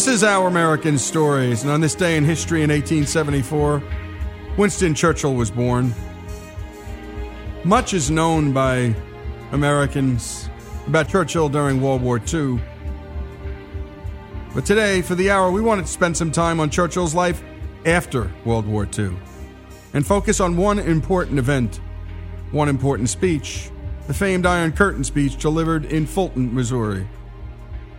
This is Our American Stories, and on this day in history in 1874, Winston Churchill was born. Much is known by Americans about Churchill during World War II. But today, for the hour, we wanted to spend some time on Churchill's life after World War II and focus on one important event, one important speech, the famed Iron Curtain speech delivered in Fulton, Missouri.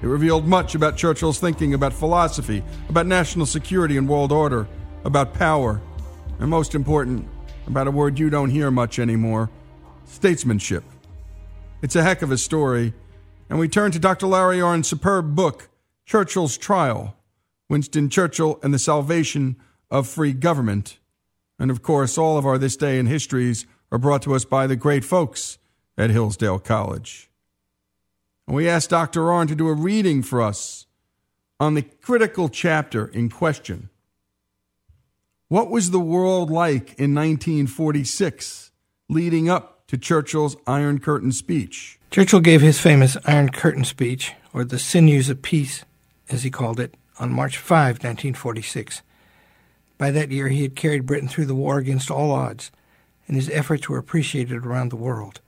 It revealed much about Churchill's thinking about philosophy, about national security and world order, about power, and most important, about a word you don't hear much anymore statesmanship. It's a heck of a story, and we turn to Dr. Larry Arnn's superb book, Churchill's Trial Winston Churchill and the Salvation of Free Government. And of course, all of our This Day in Histories are brought to us by the great folks at Hillsdale College. And we asked Dr. Arnn to do a reading for us on the critical chapter in question. What was the world like in 1946 leading up to Churchill's Iron Curtain speech? Churchill gave his famous Iron Curtain speech, or the Sinews of Peace, as he called it, on March 5, 1946. By that year, he had carried Britain through the war against all odds, and his efforts were appreciated around the world.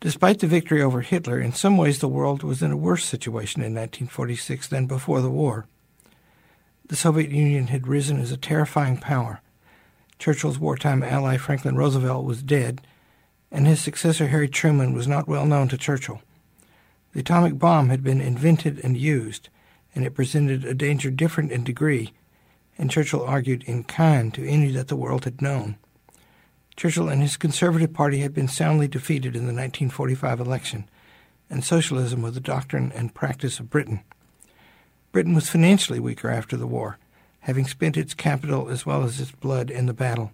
Despite the victory over Hitler, in some ways the world was in a worse situation in 1946 than before the war. The Soviet Union had risen as a terrifying power. Churchill's wartime ally Franklin Roosevelt was dead, and his successor Harry Truman was not well known to Churchill. The atomic bomb had been invented and used, and it presented a danger different in degree, and Churchill argued in kind to any that the world had known. Churchill and his Conservative Party had been soundly defeated in the 1945 election, and socialism was the doctrine and practice of Britain. Britain was financially weaker after the war, having spent its capital as well as its blood in the battle.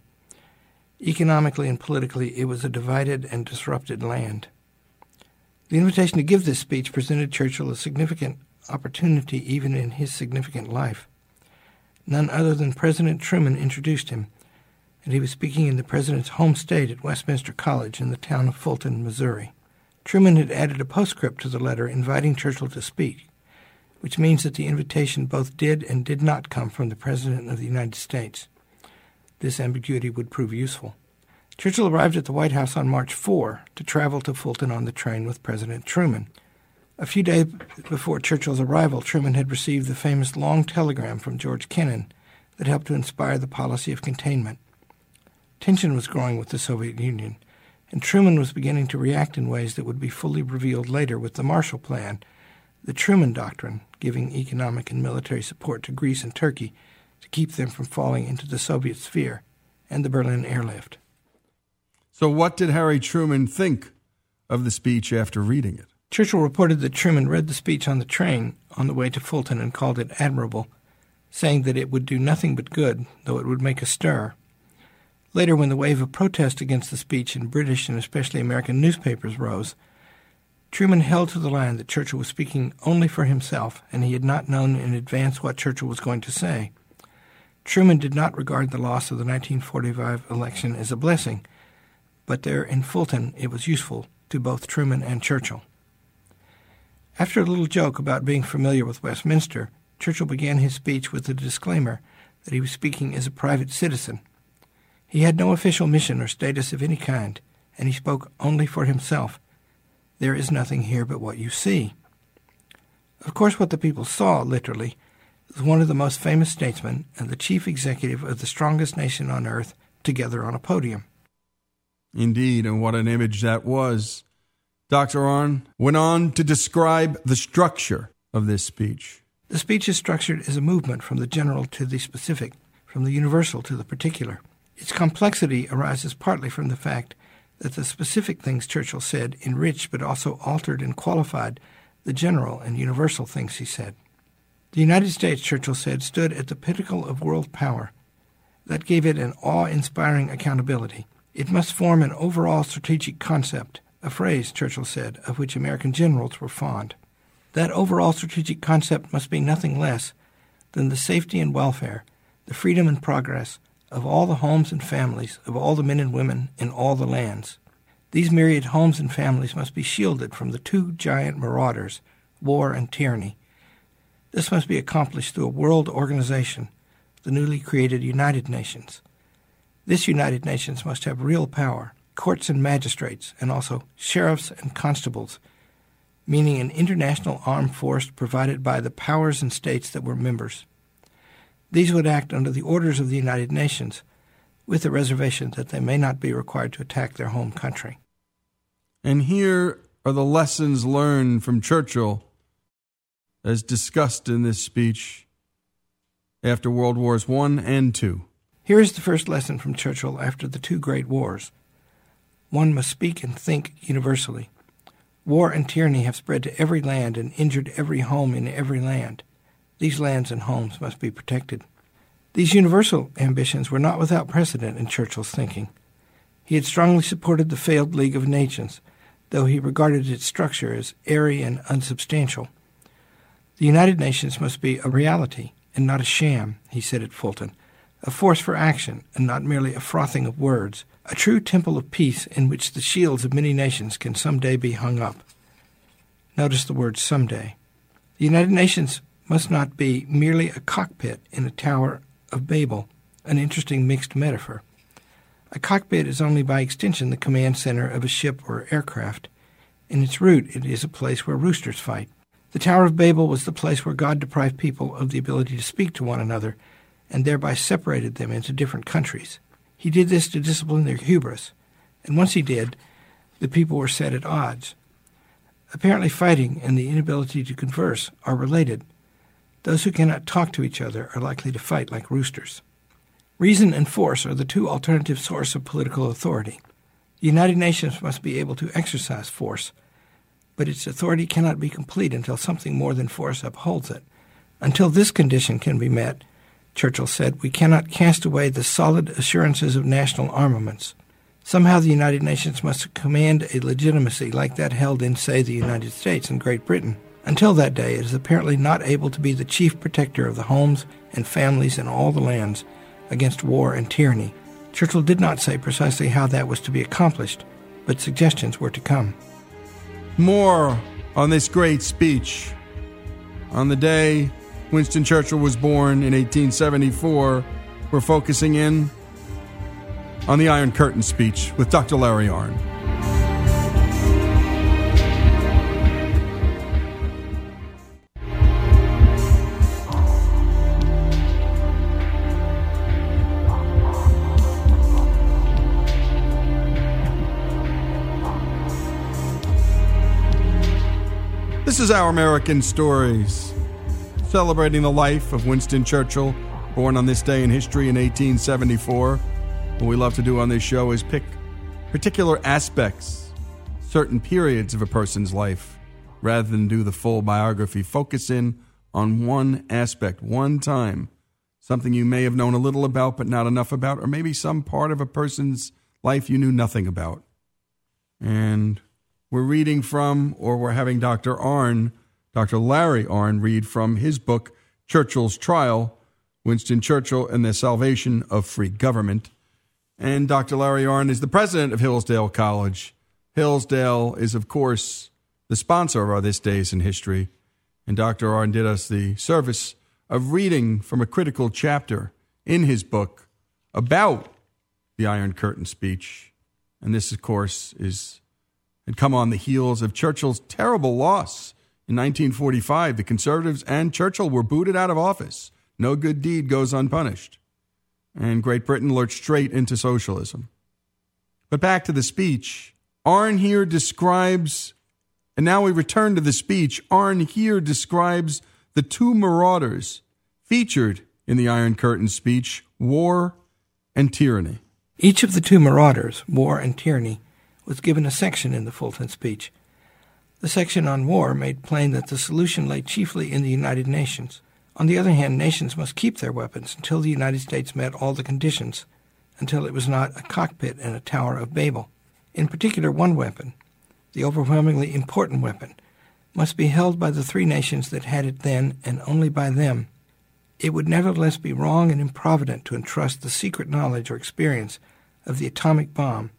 Economically and politically, it was a divided and disrupted land. The invitation to give this speech presented Churchill a significant opportunity even in his significant life. None other than President Truman introduced him, and he was speaking in the president's home state at Westminster College in the town of Fulton, Missouri. Truman had added a postscript to the letter inviting Churchill to speak, which means that the invitation both did and did not come from the President of the United States. This ambiguity would prove useful. Churchill arrived at the White House on March 4 to travel to Fulton on the train with President Truman. A few days before Churchill's arrival, Truman had received the famous long telegram from George Kennan that helped to inspire the policy of containment. Tension was growing with the Soviet Union, and Truman was beginning to react in ways that would be fully revealed later with the Marshall Plan, the Truman Doctrine, giving economic and military support to Greece and Turkey to keep them from falling into the Soviet sphere, and the Berlin airlift. So, what did Harry Truman think of the speech after reading it? Churchill reported that Truman read the speech on the train on the way to Fulton and called it admirable, saying that it would do nothing but good, though it would make a stir. Later, when the wave of protest against the speech in British and especially American newspapers rose, Truman held to the line that Churchill was speaking only for himself and he had not known in advance what Churchill was going to say. Truman did not regard the loss of the 1945 election as a blessing, but there in Fulton it was useful to both Truman and Churchill. After a little joke about being familiar with Westminster, Churchill began his speech with a disclaimer that he was speaking as a private citizen he had no official mission or status of any kind, and he spoke only for himself. There is nothing here but what you see. Of course, what the people saw, literally, was one of the most famous statesmen and the chief executive of the strongest nation on earth together on a podium. Indeed, and what an image that was. Dr. Arnn went on to describe the structure of this speech. The speech is structured as a movement from the general to the specific, from the universal to the particular. Its complexity arises partly from the fact that the specific things Churchill said enriched but also altered and qualified the general and universal things he said. The United States, Churchill said, stood at the pinnacle of world power. That gave it an awe inspiring accountability. It must form an overall strategic concept, a phrase, Churchill said, of which American generals were fond. That overall strategic concept must be nothing less than the safety and welfare, the freedom and progress of all the homes and families of all the men and women in all the lands. These myriad homes and families must be shielded from the two giant marauders, war and tyranny. This must be accomplished through a world organization, the newly created United Nations. This United Nations must have real power, courts and magistrates, and also sheriffs and constables, meaning an international armed force provided by the powers and states that were members. These would act under the orders of the United Nations, with the reservation that they may not be required to attack their home country. And here are the lessons learned from Churchill as discussed in this speech after World Wars I and II. Here is the first lesson from Churchill after the two great wars. One must speak and think universally. War and tyranny have spread to every land and injured every home in every land. These lands and homes must be protected. These universal ambitions were not without precedent in Churchill's thinking. He had strongly supported the failed League of Nations, though he regarded its structure as airy and unsubstantial. The United Nations must be a reality and not a sham, he said at Fulton, a force for action and not merely a frothing of words, a true temple of peace in which the shields of many nations can some day be hung up. Notice the word someday. The United Nations must not be merely a cockpit in a Tower of Babel, an interesting mixed metaphor. A cockpit is only by extension the command center of a ship or aircraft. In its root, it is a place where roosters fight. The Tower of Babel was the place where God deprived people of the ability to speak to one another and thereby separated them into different countries. He did this to discipline their hubris, and once he did, the people were set at odds. Apparently, fighting and the inability to converse are related. Those who cannot talk to each other are likely to fight like roosters. Reason and force are the two alternative sources of political authority. The United Nations must be able to exercise force, but its authority cannot be complete until something more than force upholds it. Until this condition can be met, Churchill said, we cannot cast away the solid assurances of national armaments. Somehow the United Nations must command a legitimacy like that held in, say, the United States and Great Britain. Until that day, it is apparently not able to be the chief protector of the homes and families in all the lands against war and tyranny. Churchill did not say precisely how that was to be accomplished, but suggestions were to come. More on this great speech. On the day Winston Churchill was born in 1874, we're focusing in on the Iron Curtain speech with Dr. Larry Arnn. Is Our American Stories celebrating the life of Winston Churchill, born on this day in history in 1874. What we love to do on this show is pick particular aspects, certain periods of a person's life, rather than do the full biography. Focus in on one aspect, one time, something you may have known a little about but not enough about, or maybe some part of a person's life you knew nothing about. And we're reading from, or we're having Dr. Arnn Dr. Larry Arnn read from his book, Churchill's Trial Winston Churchill and the Salvation of Free Government. And Dr. Larry Arnn is the president of Hillsdale College. Hillsdale is, of course, the sponsor of our This Days in History. And Dr. Arnn did us the service of reading from a critical chapter in his book about the Iron Curtain speech. And this, of course, is had come on the heels of Churchill's terrible loss in 1945, the Conservatives and Churchill were booted out of office. No good deed goes unpunished. And Great Britain lurched straight into socialism. But back to the speech. Arnn here describes, and now we return to the speech. Arnn here describes the two marauders featured in the Iron Curtain speech war and tyranny. Each of the two marauders, war and tyranny, was given a section in the Fulton speech. The section on war made plain that the solution lay chiefly in the United Nations. On the other hand, nations must keep their weapons until the United States met all the conditions, until it was not a cockpit in a Tower of Babel. In particular, one weapon, the overwhelmingly important weapon, must be held by the three nations that had it then and only by them. It would nevertheless be wrong and improvident to entrust the secret knowledge or experience of the atomic bomb,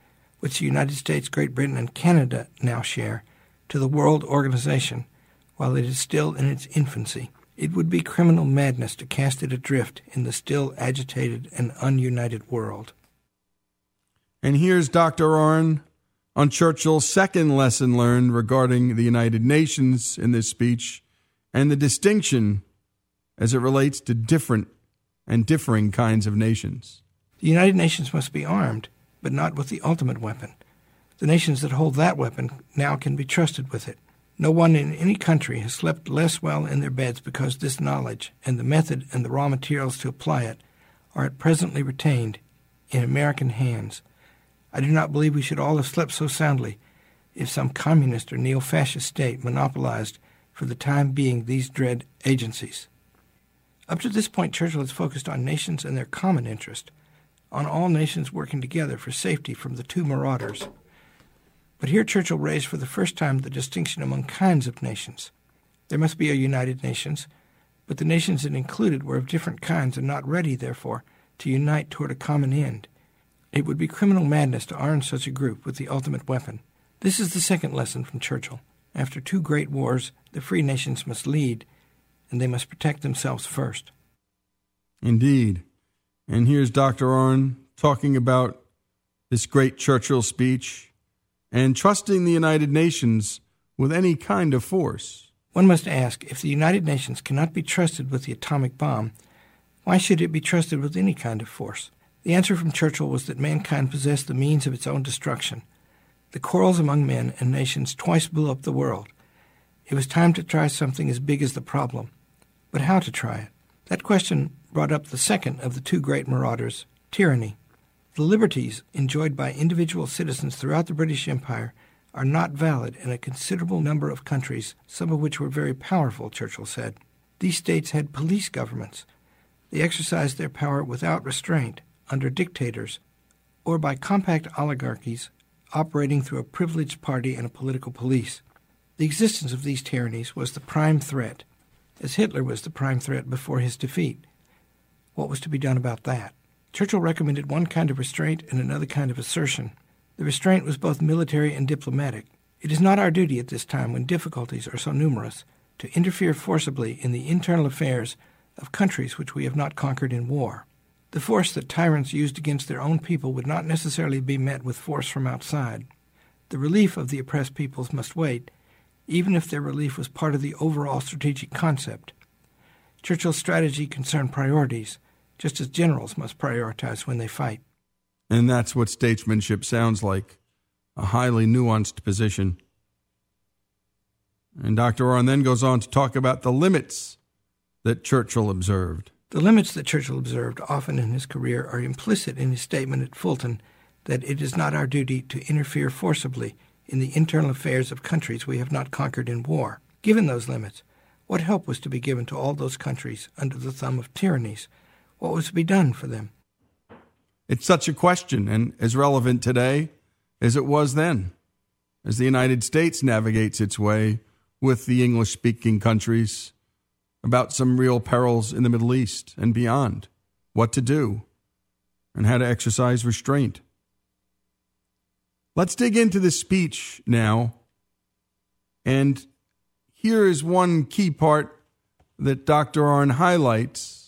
which the United States, Great Britain, and Canada now share, to the World Organization while it is still in its infancy. It would be criminal madness to cast it adrift in the still agitated and ununited world. And here's Dr. Arnn on Churchill's second lesson learned regarding the United Nations in this speech and the distinction as it relates to different and differing kinds of nations. The United Nations must be armed, but not with the ultimate weapon. The nations that hold that weapon now can be trusted with it. No one in any country has slept less well in their beds because this knowledge and the method and the raw materials to apply it are at presently retained in American hands. I do not believe we should all have slept so soundly if some communist or neo fascist state monopolized for the time being these dread agencies. Up to this point, Churchill has focused on nations and their common interest, on all nations working together for safety from the two marauders. But here Churchill raised for the first time the distinction among kinds of nations. There must be a United Nations, but the nations it included were of different kinds and not ready, therefore, to unite toward a common end. It would be criminal madness to arm such a group with the ultimate weapon. This is the second lesson from Churchill. After two great wars, the free nations must lead, and they must protect themselves first. Indeed. And here's Dr. Arnn talking about this great Churchill speech and trusting the United Nations with any kind of force. One must ask if the United Nations cannot be trusted with the atomic bomb, why should it be trusted with any kind of force? The answer from Churchill was that mankind possessed the means of its own destruction. The quarrels among men and nations twice blew up the world. It was time to try something as big as the problem. But how to try it? That question brought up the second of the two great marauders tyranny. The liberties enjoyed by individual citizens throughout the British Empire are not valid in a considerable number of countries, some of which were very powerful, Churchill said. These states had police governments. They exercised their power without restraint under dictators or by compact oligarchies operating through a privileged party and a political police. The existence of these tyrannies was the prime threat, as Hitler was the prime threat before his defeat. What was to be done about that? Churchill recommended one kind of restraint and another kind of assertion. The restraint was both military and diplomatic. It is not our duty at this time, when difficulties are so numerous, to interfere forcibly in the internal affairs of countries which we have not conquered in war. The force that tyrants used against their own people would not necessarily be met with force from outside. The relief of the oppressed peoples must wait, even if their relief was part of the overall strategic concept. Churchill's strategy concerned priorities, just as generals must prioritize when they fight. And that's what statesmanship sounds like a highly nuanced position. And Dr. Arnn then goes on to talk about the limits that Churchill observed. The limits that Churchill observed often in his career are implicit in his statement at Fulton that it is not our duty to interfere forcibly in the internal affairs of countries we have not conquered in war. Given those limits, what help was to be given to all those countries under the thumb of tyrannies? What was to be done for them? It's such a question and as relevant today as it was then, as the United States navigates its way with the English speaking countries about some real perils in the Middle East and beyond, what to do, and how to exercise restraint. Let's dig into this speech now. And here is one key part that Dr. Arnn highlights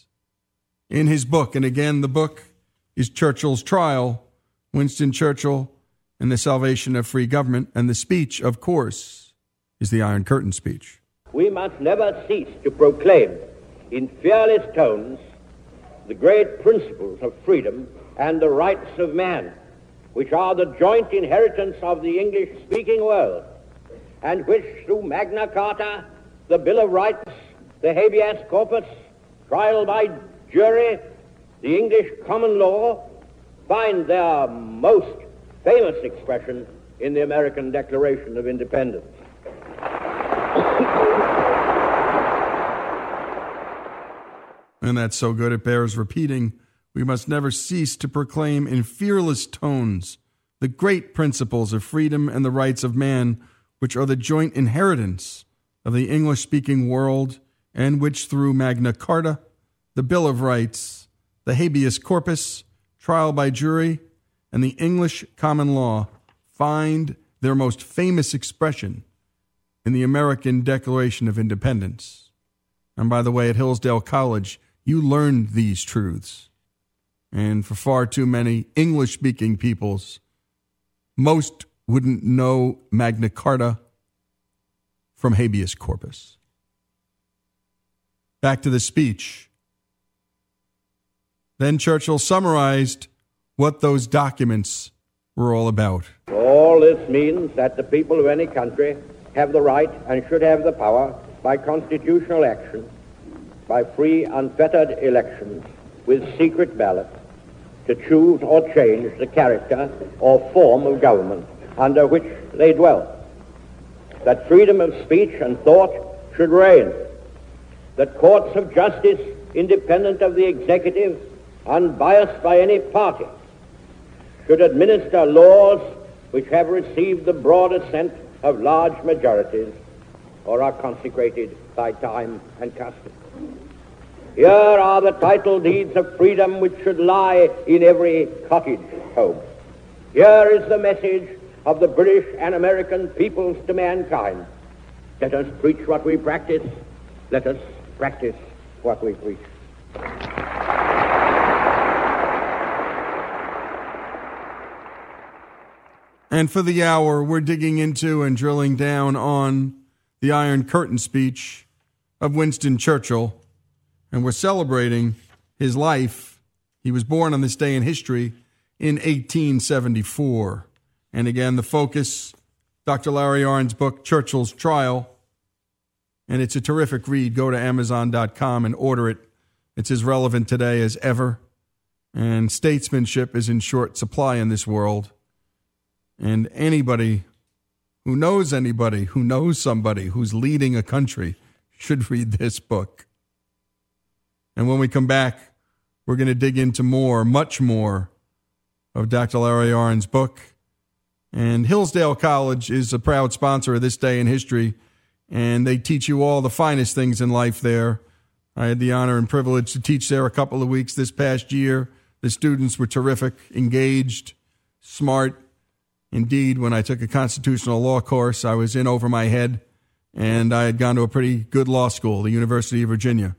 in his book. And again, the book is Churchill's Trial Winston Churchill and the Salvation of Free Government. And the speech, of course, is the Iron Curtain speech we must never cease to proclaim in fearless tones the great principles of freedom and the rights of man, which are the joint inheritance of the English speaking world, and which through Magna Carta, the Bill of Rights, the habeas corpus, trial by jury, the English common law, find their most famous expression in the American Declaration of Independence. And that's so good it bears repeating. We must never cease to proclaim in fearless tones the great principles of freedom and the rights of man, which are the joint inheritance of the English speaking world, and which through Magna Carta, the Bill of Rights, the habeas corpus, trial by jury, and the English common law find their most famous expression in the American Declaration of Independence. And by the way, at Hillsdale College, you learned these truths. And for far too many English speaking peoples, most wouldn't know Magna Carta from habeas corpus. Back to the speech. Then Churchill summarized what those documents were all about. All this means that the people of any country have the right and should have the power by constitutional action, by free, unfettered elections with secret ballots, to choose or change the character or form of government under which they dwell. That freedom of speech and thought should reign. That courts of justice, independent of the executive, unbiased by any party, should administer laws which have received the broad assent of large majorities or are consecrated by time and custom. Here are the title deeds of freedom which should lie in every cottage home. Here is the message of the British and American peoples to mankind. Let us preach what we practice. Let us practice what we preach. And for the hour, we're digging into and drilling down on the Iron Curtain speech of Winston Churchill. And we're celebrating his life. He was born on this day in history in 1874. And again, the focus, Dr. Larry Arnn's book, Churchill's Trial. And it's a terrific read. Go to Amazon.com and order it. It's as relevant today as ever. And statesmanship is in short supply in this world. And anybody who knows anybody who knows somebody who's leading a country should read this book. And when we come back, we're going to dig into more, much more, of Dr. Larry Arnn's book. And Hillsdale College is a proud sponsor of this day in history, and they teach you all the finest things in life there. I had the honor and privilege to teach there a couple of weeks this past year. The students were terrific, engaged, smart, Indeed, when I took a constitutional law course, I was in over my head, and I had gone to a pretty good law school, the University of Virginia.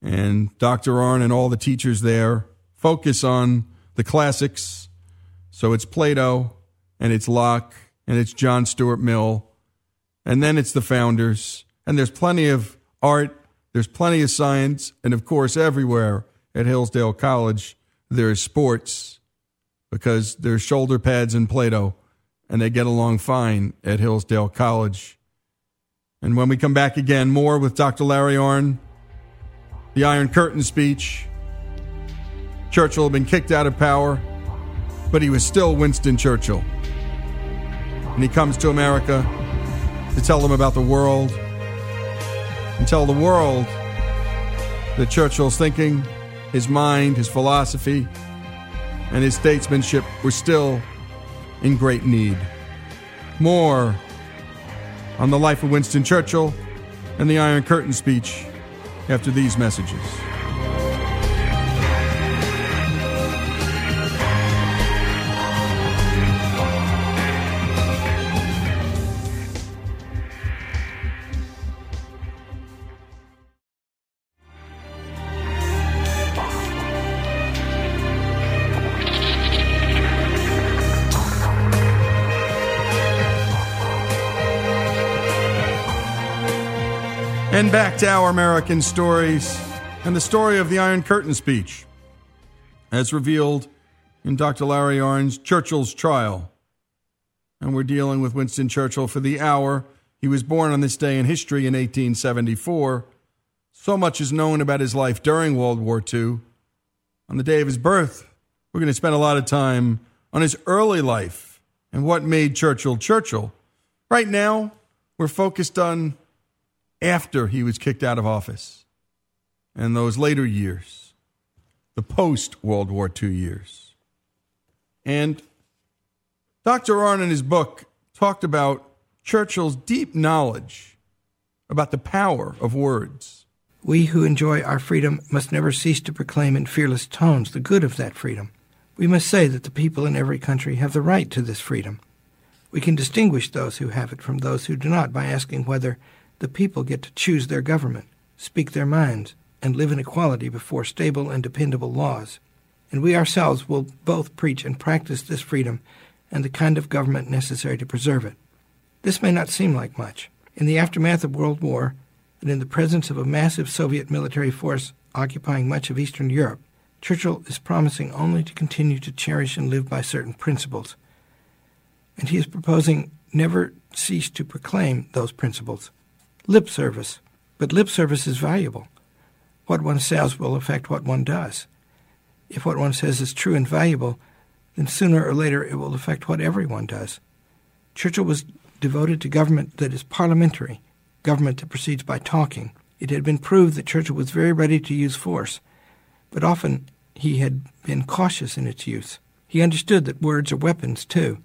And Dr. Arnn and all the teachers there focus on the classics. So it's Plato, and it's Locke, and it's John Stuart Mill, and then it's the founders. And there's plenty of art, there's plenty of science, and of course, everywhere at Hillsdale College, there's sports because there's shoulder pads in Plato and they get along fine at Hillsdale College. And when we come back again, more with Dr. Larry Arnn, the Iron Curtain speech. Churchill had been kicked out of power, but he was still Winston Churchill. And he comes to America to tell them about the world and tell the world that Churchill's thinking, his mind, his philosophy, and his statesmanship were still in great need. More on the life of Winston Churchill and the Iron Curtain speech after these messages. And back to our American stories and the story of the Iron Curtain speech, as revealed in Dr. Larry Arnn's Churchill's Trial. And we're dealing with Winston Churchill for the hour. He was born on this day in history in 1874. So much is known about his life during World War II. On the day of his birth, we're going to spend a lot of time on his early life and what made Churchill Churchill. Right now, we're focused on after he was kicked out of office and those later years, the post World War II years. And Dr. Arnn in his book talked about Churchill's deep knowledge about the power of words. We who enjoy our freedom must never cease to proclaim in fearless tones the good of that freedom. We must say that the people in every country have the right to this freedom. We can distinguish those who have it from those who do not by asking whether the people get to choose their government, speak their minds, and live in equality before stable and dependable laws. And we ourselves will both preach and practice this freedom and the kind of government necessary to preserve it. This may not seem like much. In the aftermath of World War, and in the presence of a massive Soviet military force occupying much of Eastern Europe, Churchill is promising only to continue to cherish and live by certain principles. And he is proposing never cease to proclaim those principles. Lip service. But lip service is valuable. What one says will affect what one does. If what one says is true and valuable, then sooner or later it will affect what everyone does. Churchill was devoted to government that is parliamentary, government that proceeds by talking. It had been proved that Churchill was very ready to use force, but often he had been cautious in its use. He understood that words are weapons, too.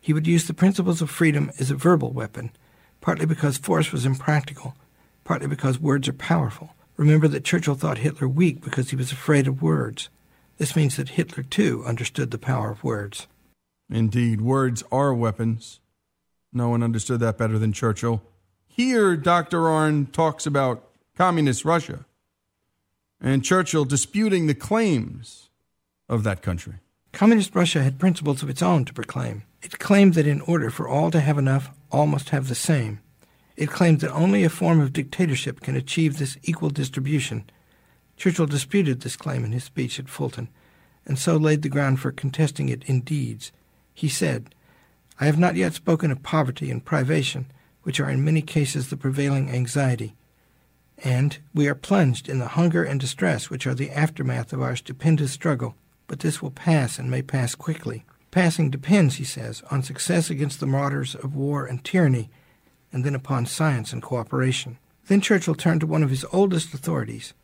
He would use the principles of freedom as a verbal weapon, partly because force was impractical, partly because words are powerful. Remember that Churchill thought Hitler weak because he was afraid of words. This means that Hitler, too, understood the power of words. Indeed, words are weapons. No one understood that better than Churchill. Here, Dr. Arnn talks about communist Russia and Churchill disputing the claims of that country. Communist Russia had principles of its own to proclaim. It claimed that in order for all to have enough, all must have the same. It claimed that only a form of dictatorship can achieve this equal distribution. Churchill disputed this claim in his speech at Fulton, and so laid the ground for contesting it in deeds. He said, I have not yet spoken of poverty and privation, which are in many cases the prevailing anxiety and we are plunged in the hunger and distress which are the aftermath of our stupendous struggle. But this will pass and may pass quickly. Passing depends, he says, on success against the martyrs of war and tyranny, and then upon science and cooperation. Then Churchill turned to one of his oldest authorities,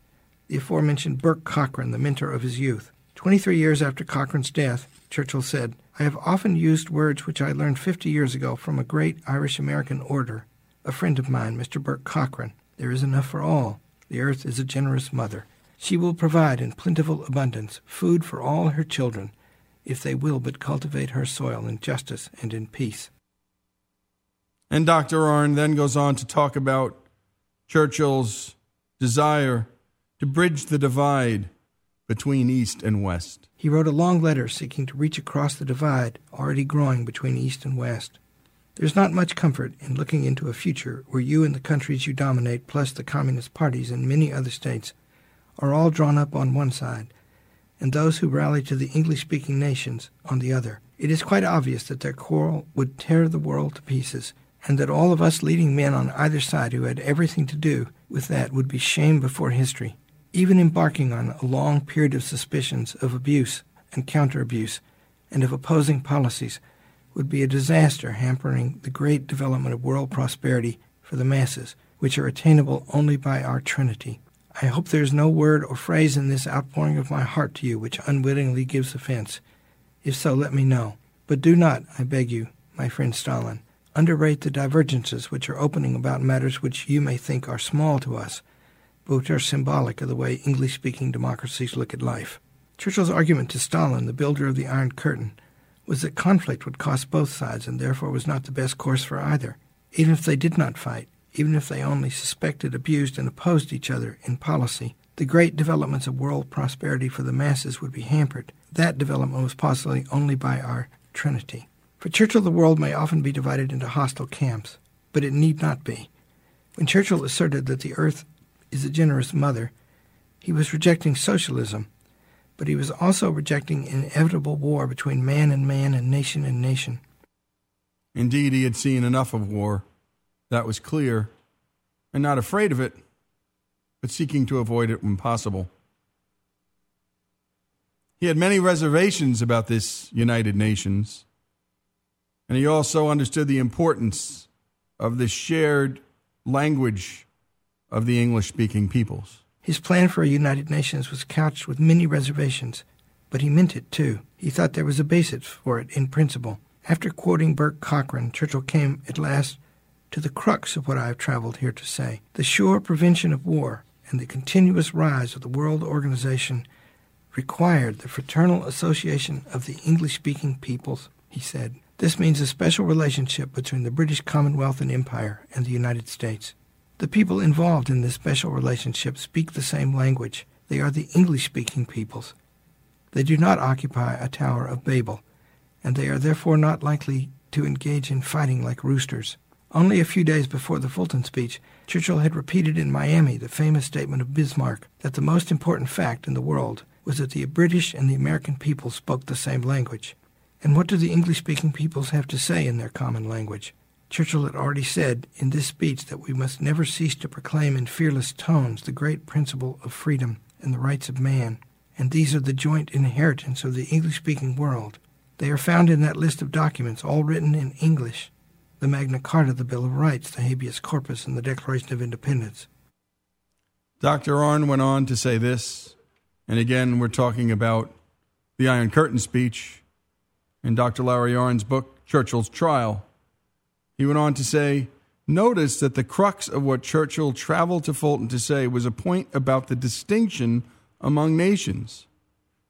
the aforementioned Burke Cockran, the mentor of his youth. Twenty three years after Cockran's death, Churchill said, I have often used words which I learned fifty years ago from a great Irish American orator, a friend of mine, Mr. Burke Cockran. There is enough for all. The earth is a generous mother. She will provide in plentiful abundance food for all her children, if they will but cultivate her soil in justice and in peace. And Dr. Arnn then goes on to talk about Churchill's desire to bridge the divide between East and West. He wrote a long letter seeking to reach across the divide already growing between East and West. There's not much comfort in looking into a future where you and the countries you dominate, plus the communist parties and many other states, are all drawn up on one side, and those who rally to the English speaking nations on the other. It is quite obvious that their quarrel would tear the world to pieces, and that all of us leading men on either side who had everything to do with that would be shamed before history. Even embarking on a long period of suspicions of abuse and counter abuse and of opposing policies would be a disaster hampering the great development of world prosperity for the masses, which are attainable only by our Trinity. I hope there is no word or phrase in this outpouring of my heart to you which unwittingly gives offense. If so, let me know. But do not, I beg you, my friend Stalin, underrate the divergences which are opening about matters which you may think are small to us, but which are symbolic of the way English speaking democracies look at life. Churchill's argument to Stalin, the builder of the Iron Curtain, was that conflict would cost both sides and therefore was not the best course for either. Even if they did not fight, even if they only suspected, abused, and opposed each other in policy, the great developments of world prosperity for the masses would be hampered. That development was possible only by our Trinity. For Churchill, the world may often be divided into hostile camps, but it need not be. When Churchill asserted that the earth is a generous mother, he was rejecting socialism but he was also rejecting inevitable war between man and man and nation and nation. Indeed, he had seen enough of war. That was clear, and not afraid of it, but seeking to avoid it when possible. He had many reservations about this United Nations, and he also understood the importance of the shared language of the English speaking peoples. His plan for a United Nations was couched with many reservations, but he meant it too. He thought there was a basis for it in principle. After quoting Burke Cockran, Churchill came at last to the crux of what I have traveled here to say. The sure prevention of war and the continuous rise of the world organization required the fraternal association of the English speaking peoples, he said. This means a special relationship between the British Commonwealth and Empire and the United States. The people involved in this special relationship speak the same language. They are the English speaking peoples. They do not occupy a Tower of Babel, and they are therefore not likely to engage in fighting like roosters. Only a few days before the Fulton speech, Churchill had repeated in Miami the famous statement of Bismarck that the most important fact in the world was that the British and the American people spoke the same language. And what do the English speaking peoples have to say in their common language? Churchill had already said in this speech that we must never cease to proclaim in fearless tones the great principle of freedom and the rights of man, and these are the joint inheritance of the English speaking world. They are found in that list of documents, all written in English the Magna Carta, the Bill of Rights, the Habeas Corpus, and the Declaration of Independence. Dr. Arnn went on to say this, and again, we're talking about the Iron Curtain speech in Dr. Larry Arnn's book, Churchill's Trial. He went on to say, Notice that the crux of what Churchill traveled to Fulton to say was a point about the distinction among nations.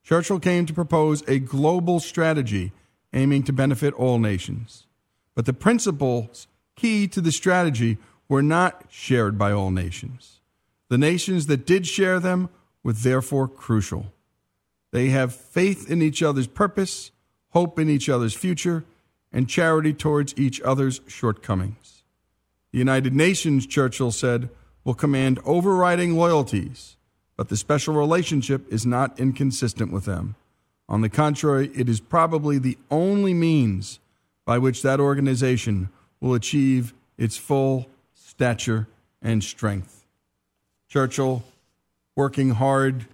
Churchill came to propose a global strategy aiming to benefit all nations. But the principles key to the strategy were not shared by all nations. The nations that did share them were therefore crucial. They have faith in each other's purpose, hope in each other's future, and charity towards each other's shortcomings. The United Nations, Churchill said, will command overriding loyalties but the special relationship is not inconsistent with them. On the contrary, it is probably the only means by which that organization will achieve its full stature and strength. Churchill, working hard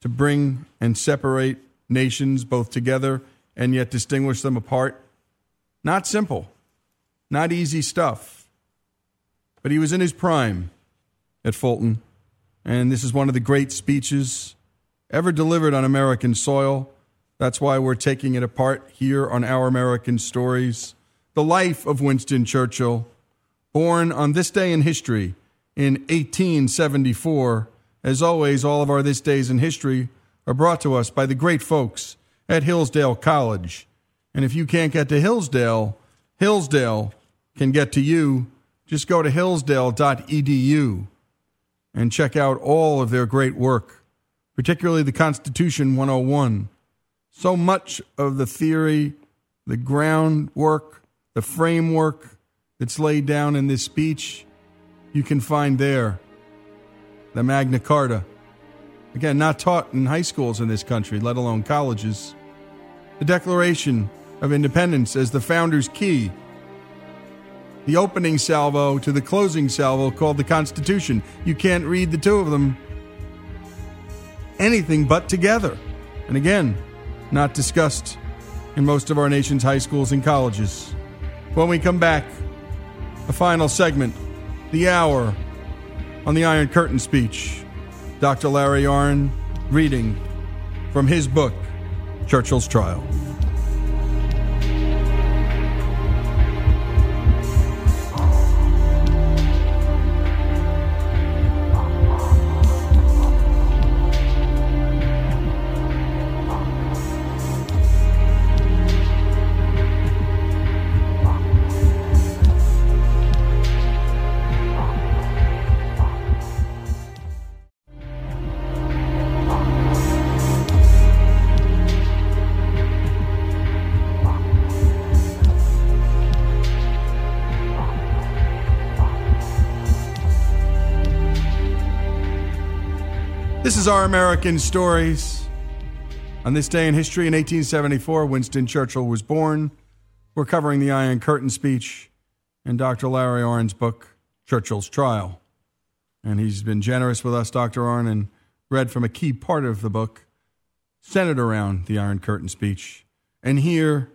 to bring and separate nations both together and yet distinguish them apart. Not simple, not easy stuff. But he was in his prime at Fulton and this is one of the great speeches ever delivered on American soil. That's why we're taking it apart here on Our American Stories. The life of Winston Churchill, born on this day in history in 1874. As always, all of our This Days in History are brought to us by the great folks at Hillsdale College. And if you can't get to Hillsdale, Hillsdale can get to you. Just go to hillsdale.edu and check out all of their great work, particularly the Constitution 101. So much of the theory, the groundwork, the framework that's laid down in this speech, you can find there. The Magna Carta. Again, not taught in high schools in this country, let alone colleges. The Declaration of Independence as the founder's key the opening salvo to the closing salvo called the Constitution. You can't read the two of them anything but together. And again, not discussed in most of our nation's high schools and colleges. When we come back, a final segment, the hour on the Iron Curtain speech. Dr. Larry Arnn reading from his book, Churchill's Trial. Our American Stories. On this day in history in 1874, Winston Churchill was born. We're covering the Iron Curtain speech and Dr. Larry Arnn's book, Churchill's Trial. And he's been generous with us, Dr. Arnn, and read from a key part of the book centered around the Iron Curtain speech. And here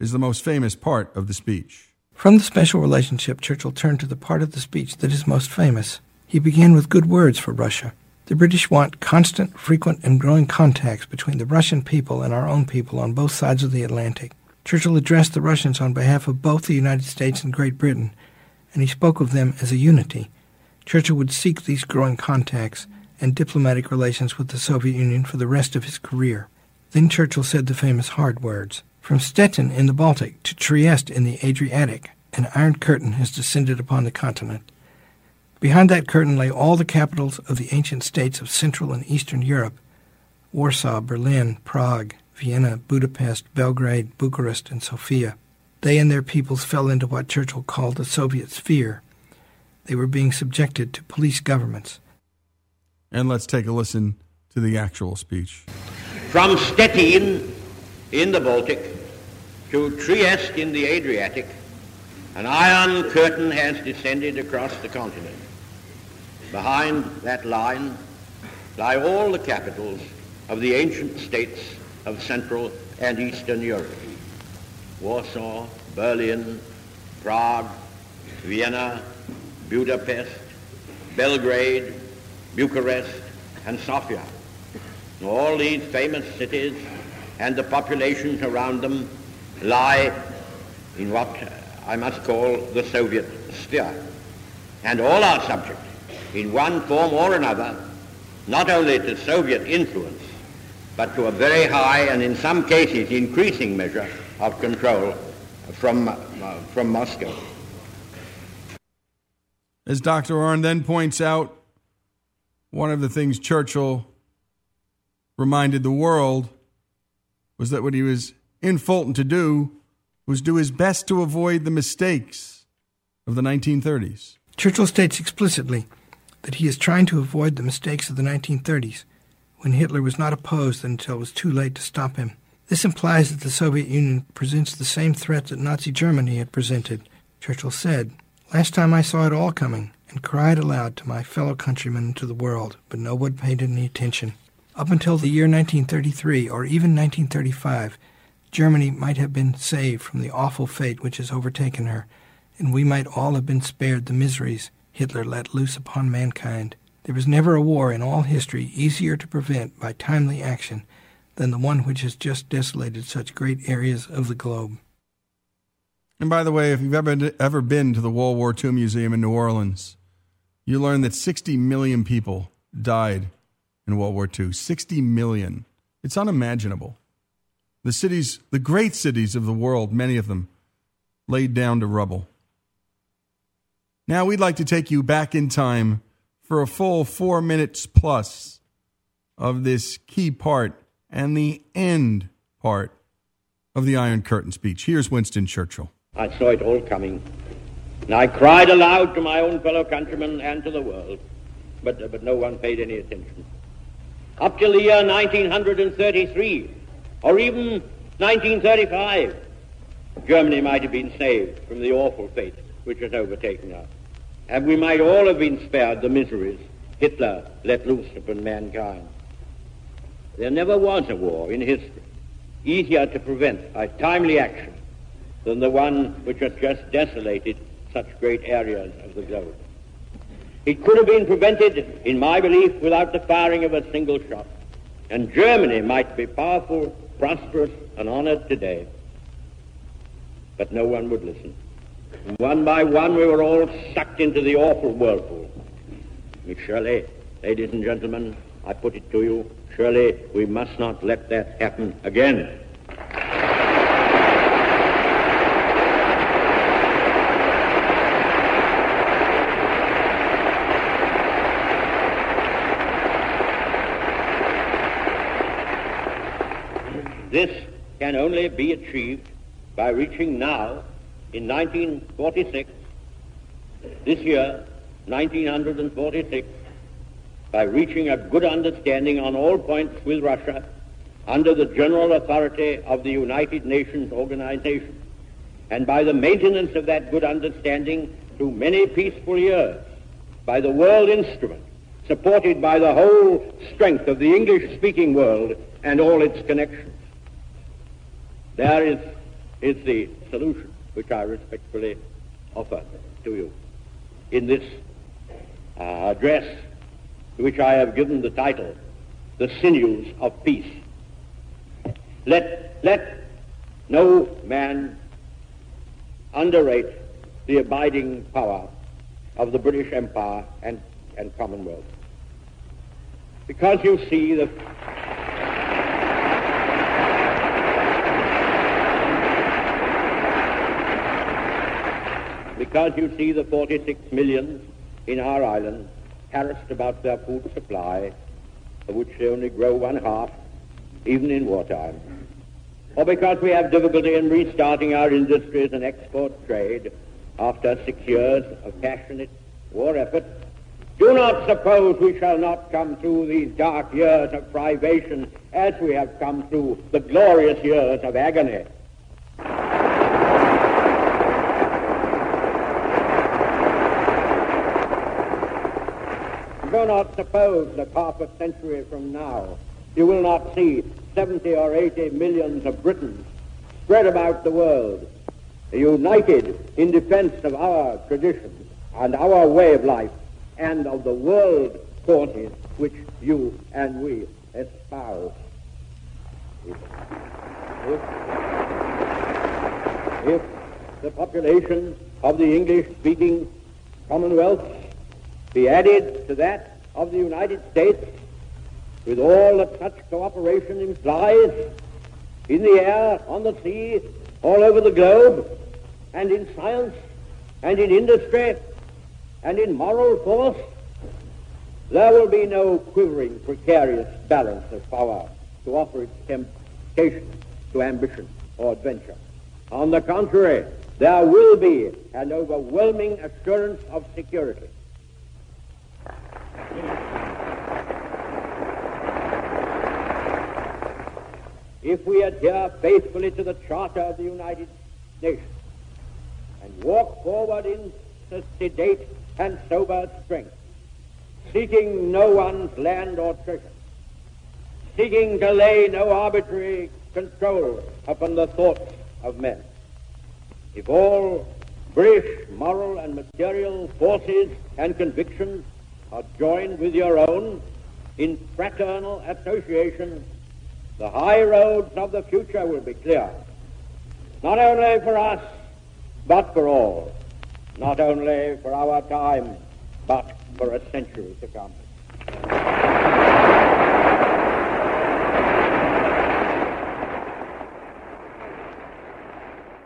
is the most famous part of the speech. From the special relationship, Churchill turned to the part of the speech that is most famous. He began with good words for Russia. The British want constant, frequent, and growing contacts between the Russian people and our own people on both sides of the Atlantic. Churchill addressed the Russians on behalf of both the United States and Great Britain, and he spoke of them as a unity. Churchill would seek these growing contacts and diplomatic relations with the Soviet Union for the rest of his career. Then Churchill said the famous hard words From Stettin in the Baltic to Trieste in the Adriatic, an iron curtain has descended upon the continent. Behind that curtain lay all the capitals of the ancient states of Central and Eastern Europe Warsaw, Berlin, Prague, Vienna, Budapest, Belgrade, Bucharest, and Sofia. They and their peoples fell into what Churchill called the Soviet sphere. They were being subjected to police governments. And let's take a listen to the actual speech. From Stettin in the Baltic to Trieste in the Adriatic, an iron curtain has descended across the continent. Behind that line lie all the capitals of the ancient states of Central and Eastern Europe. Warsaw, Berlin, Prague, Vienna, Budapest, Belgrade, Bucharest, and Sofia. All these famous cities and the populations around them lie in what I must call the Soviet sphere. And all are subject, in one form or another, not only to Soviet influence, but to a very high and in some cases increasing measure of control from, uh, from Moscow. As Dr. Arnn then points out, one of the things Churchill reminded the world was that what he was in Fulton to do was do his best to avoid the mistakes of the 1930s. Churchill states explicitly that he is trying to avoid the mistakes of the 1930s, when Hitler was not opposed until it was too late to stop him. This implies that the Soviet Union presents the same threat that Nazi Germany had presented. Churchill said, Last time I saw it all coming, and cried aloud to my fellow countrymen and to the world, but no one paid any attention. Up until the year 1933, or even 1935, Germany might have been saved from the awful fate which has overtaken her, and we might all have been spared the miseries Hitler let loose upon mankind. There was never a war in all history easier to prevent by timely action than the one which has just desolated such great areas of the globe. And by the way, if you've ever ever been to the World War II Museum in New Orleans, you learn that 60 million people died in World War II. 60 million. It's unimaginable. The cities, the great cities of the world, many of them, laid down to rubble. Now we'd like to take you back in time for a full four minutes plus of this key part and the end part of the Iron Curtain speech. Here's Winston Churchill. I saw it all coming. And I cried aloud to my own fellow countrymen and to the world, but, uh, but no one paid any attention. Up till the year 1933, or even 1935, Germany might have been saved from the awful fate which has overtaken us. And we might all have been spared the miseries Hitler let loose upon mankind. There never was a war in history easier to prevent by timely action than the one which has just desolated such great areas of the globe. It could have been prevented, in my belief, without the firing of a single shot. And Germany might be powerful, prosperous, and honored today. But no one would listen. And one by one, we were all sucked into the awful whirlpool. Surely, ladies and gentlemen, I put it to you, surely we must not let that happen again. This can only be achieved by reaching now, in 1946, this year, 1946, by reaching a good understanding on all points with Russia under the general authority of the United Nations Organization, and by the maintenance of that good understanding through many peaceful years by the world instrument, supported by the whole strength of the English-speaking world and all its connections. There is, is the solution which I respectfully offer to you in this uh, address to which I have given the title, The Sinews of Peace. Let, let no man underrate the abiding power of the British Empire and, and Commonwealth. Because you see the because you see the 46 millions in our island harassed about their food supply, of which they only grow one half, even in wartime, or because we have difficulty in restarting our industries and export trade after six years of passionate war effort, do not suppose we shall not come through these dark years of privation as we have come through the glorious years of agony. Do not suppose that half a century from now you will not see 70 or 80 millions of Britons spread about the world, united in defense of our traditions and our way of life and of the world causes which you and we espouse. If, if, if the population of the English-speaking Commonwealth be added to that of the United States, with all that such cooperation implies in the air, on the sea, all over the globe, and in science, and in industry, and in moral force, there will be no quivering, precarious balance of power to offer its temptation to ambition or adventure. On the contrary, there will be an overwhelming assurance of security. If we adhere faithfully to the Charter of the United Nations and walk forward in sedate and sober strength, seeking no one's land or treasure, seeking to lay no arbitrary control upon the thoughts of men. If all British moral and material forces and convictions are joined with your own in fraternal association, the high roads of the future will be clear, not only for us, but for all not only for our time, but for a century to come.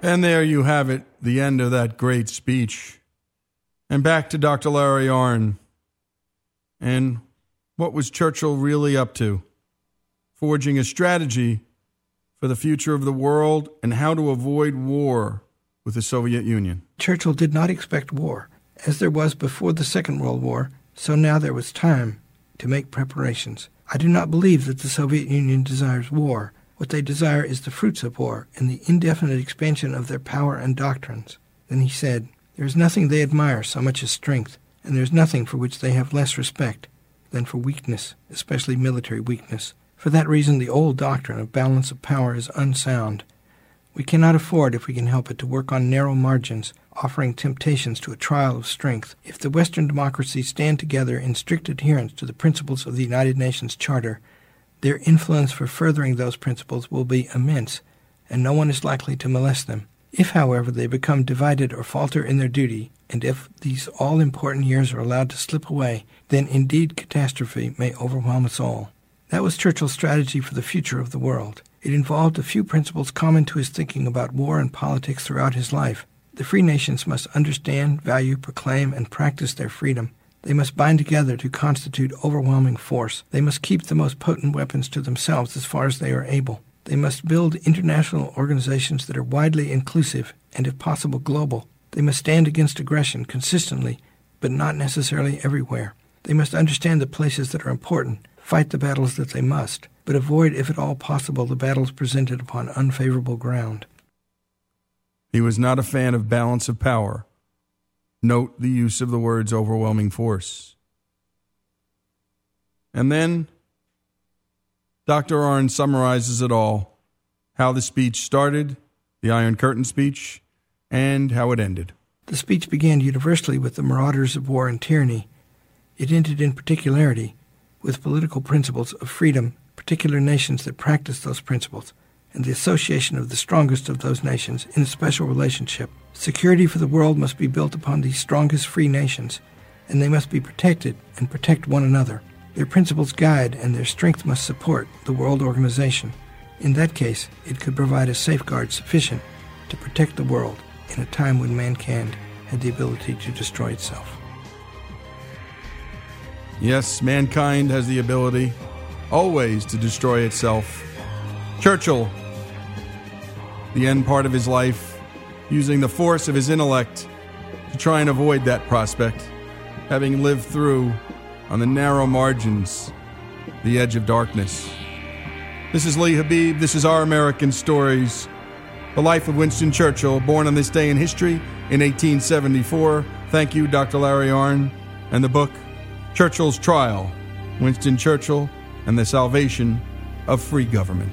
And there you have it, the end of that great speech. And back to Dr. Larry Arnn. And what was Churchill really up to? Forging a strategy for the future of the world and how to avoid war with the Soviet Union. Churchill did not expect war. As there was before the Second World War, so now there was time to make preparations. I do not believe that the Soviet Union desires war. What they desire is the fruits of war and the indefinite expansion of their power and doctrines. Then he said, There is nothing they admire so much as strength, and there is nothing for which they have less respect than for weakness, especially military weakness. For that reason, the old doctrine of balance of power is unsound, we cannot afford, if we can help it, to work on narrow margins, offering temptations to a trial of strength. If the Western democracies stand together in strict adherence to the principles of the United Nations Charter, their influence for furthering those principles will be immense, and no one is likely to molest them. If, however, they become divided or falter in their duty, and if these all important years are allowed to slip away, then indeed catastrophe may overwhelm us all. That was Churchill's strategy for the future of the world. It involved a few principles common to his thinking about war and politics throughout his life. The free nations must understand, value, proclaim, and practice their freedom. They must bind together to constitute overwhelming force. They must keep the most potent weapons to themselves as far as they are able. They must build international organizations that are widely inclusive and, if possible, global. They must stand against aggression consistently, but not necessarily everywhere. They must understand the places that are important, fight the battles that they must, but avoid, if at all possible, the battles presented upon unfavorable ground. He was not a fan of balance of power. Note the use of the words overwhelming force. And then Dr. Arnn summarizes it all how the speech started, the Iron Curtain speech, and how it ended. The speech began universally with the marauders of war and tyranny. It ended in particularity with political principles of freedom particular nations that practice those principles, and the association of the strongest of those nations in a special relationship. Security for the world must be built upon these strongest free nations, and they must be protected and protect one another. Their principles guide and their strength must support the world organization. In that case, it could provide a safeguard sufficient to protect the world in a time when mankind had the ability to destroy itself. Yes, mankind has the ability always to destroy itself. Churchill, the end part of his life, using the force of his intellect to try and avoid that prospect, having lived through, on the narrow margins, the edge of darkness. This is Lee Habib. This is Our American Stories. The life of Winston Churchill, born on this day in history in 1874. Thank you, Dr. Larry Arnn. And the book, Churchill's Trial Winston Churchill and the Salvation of Free Government.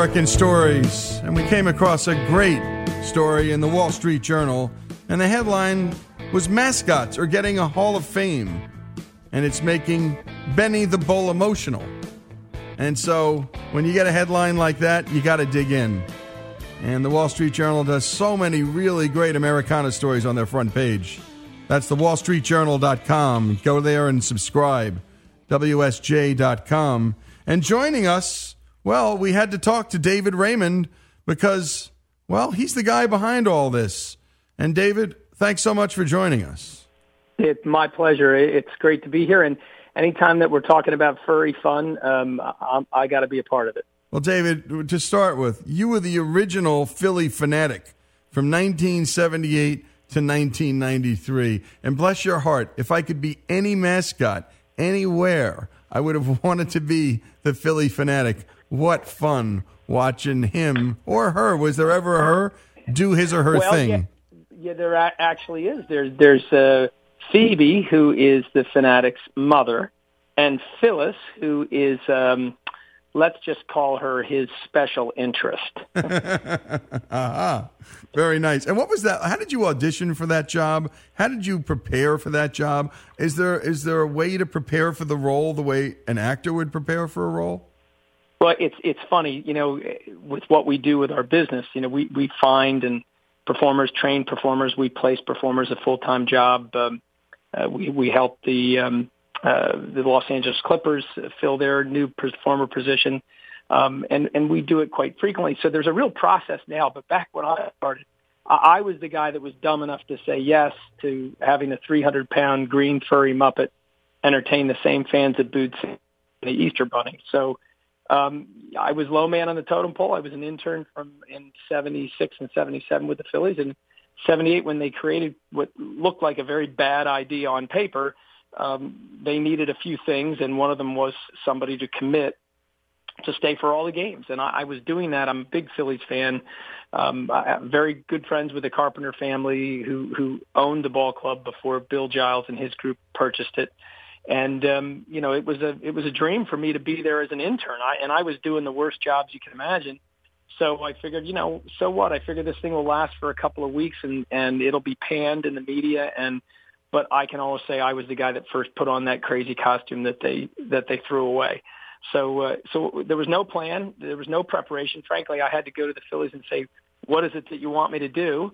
American Stories, and we came across a great story in the Wall Street Journal, and the headline was Mascots are getting a Hall of Fame, and it's making Benny the Bull emotional. And so, when you get a headline like that, you got to dig in. And the Wall Street Journal does so many really great Americana stories on their front page. That's the wallstreetjournal.com. Go there and subscribe. WSJ.com. And joining us well, we had to talk to David Raymond because, well, he's the guy behind all this. And David, thanks so much for joining us. It's my pleasure. It's great to be here. And anytime that we're talking about furry fun, um, I, I got to be a part of it. Well, David, to start with, you were the original Phillie Phanatic from 1978 to 1993. And bless your heart, if I could be any mascot anywhere, I would have wanted to be the Phillie Phanatic what fun watching him or her. Was there ever a her do his or her well, thing? Yeah, yeah, there actually is. There's there's uh, Phoebe who is the Phanatic's mother, and Phyllis who is. Um, let's just call her his special interest. uh-huh. Very nice. And what was that? How did you audition for that job? How did you prepare for that job? Is there is there a way to prepare for the role the way an actor would prepare for a role? Well, it's it's funny, you know, with what we do with our business. You know, we we find and performers, train performers, we place performers a full time job. Um, uh, we we help the um, uh, the Los Angeles Clippers fill their new performer position, um, and and we do it quite frequently. So there's a real process now. But back when I started, I, I was the guy that was dumb enough to say yes to having a 300 pound green furry muppet entertain the same fans at Boots the Easter Bunny. So um, I was low man on the totem pole. I was an intern from in 76 and 77 with the Phillies and 78 when they created what looked like a very bad idea on paper. Um, they needed a few things and one of them was somebody to commit to stay for all the games. And I, I was doing that. I'm a big Phillies fan. Um, I have very good friends with the Carpenter family who, who owned the ball club before Bill Giles and his group purchased it and um, you know it was a it was a dream for me to be there as an intern. I, and I was doing the worst jobs you can imagine. So I figured, you know, so what? I figured this thing will last for a couple of weeks and and it'll be panned in the media and but I can always say I was the guy that first put on that crazy costume that they that they threw away. So uh, so there was no plan, there was no preparation. Frankly, I had to go to the Phillies and say, "What is it that you want me to do?"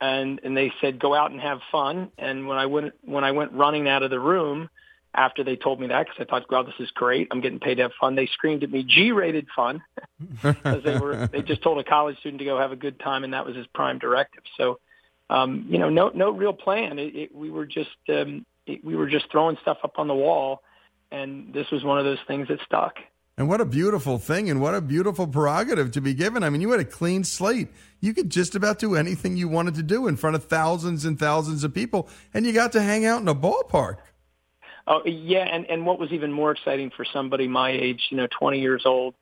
And and they said, "Go out and have fun." And when I went when I went running out of the room, after they told me that because I thought, wow, this is great. I'm getting paid to have fun. They screamed at me, G-rated fun, because they were they just told a college student to go have a good time, and that was his prime directive. So, um, you know, no no real plan. It, it, we were just um, it, we were just throwing stuff up on the wall, and this was one of those things that stuck. And what a beautiful thing, and what a beautiful prerogative to be given. I mean, you had a clean slate. You could just about do anything you wanted to do in front of thousands and thousands of people, and you got to hang out in a ballpark. Oh yeah, and and what was even more exciting for somebody my age, you know, 20 years old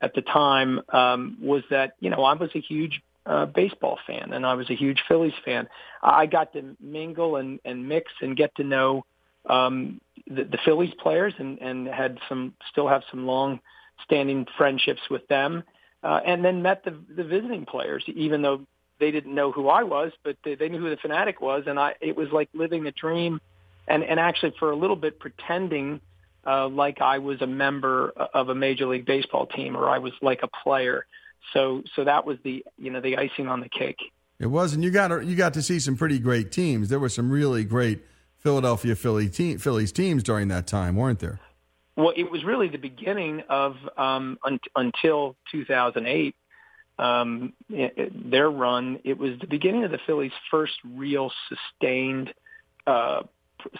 at the time, um, was that you know I was a huge uh, baseball fan and I was a huge Phillies fan. I got to mingle and and mix and get to know um, the, the Phillies players and and had some still have some long standing friendships with them, uh, and then met the the visiting players, even though they didn't know who I was, but they, they knew who the Phanatic was, and I it was like living the dream and and actually for a little bit pretending uh, like I was a member of a major league baseball team or I was like a player. So so that was the you know the icing on the cake. It was, and you got you got to see some pretty great teams. There were some really great Philadelphia Philly team, Phillies teams during that time, weren't there? Well, it was really the beginning of um, un- until 2008. Um, it, their run, it was the beginning of the Phillies' first real sustained uh,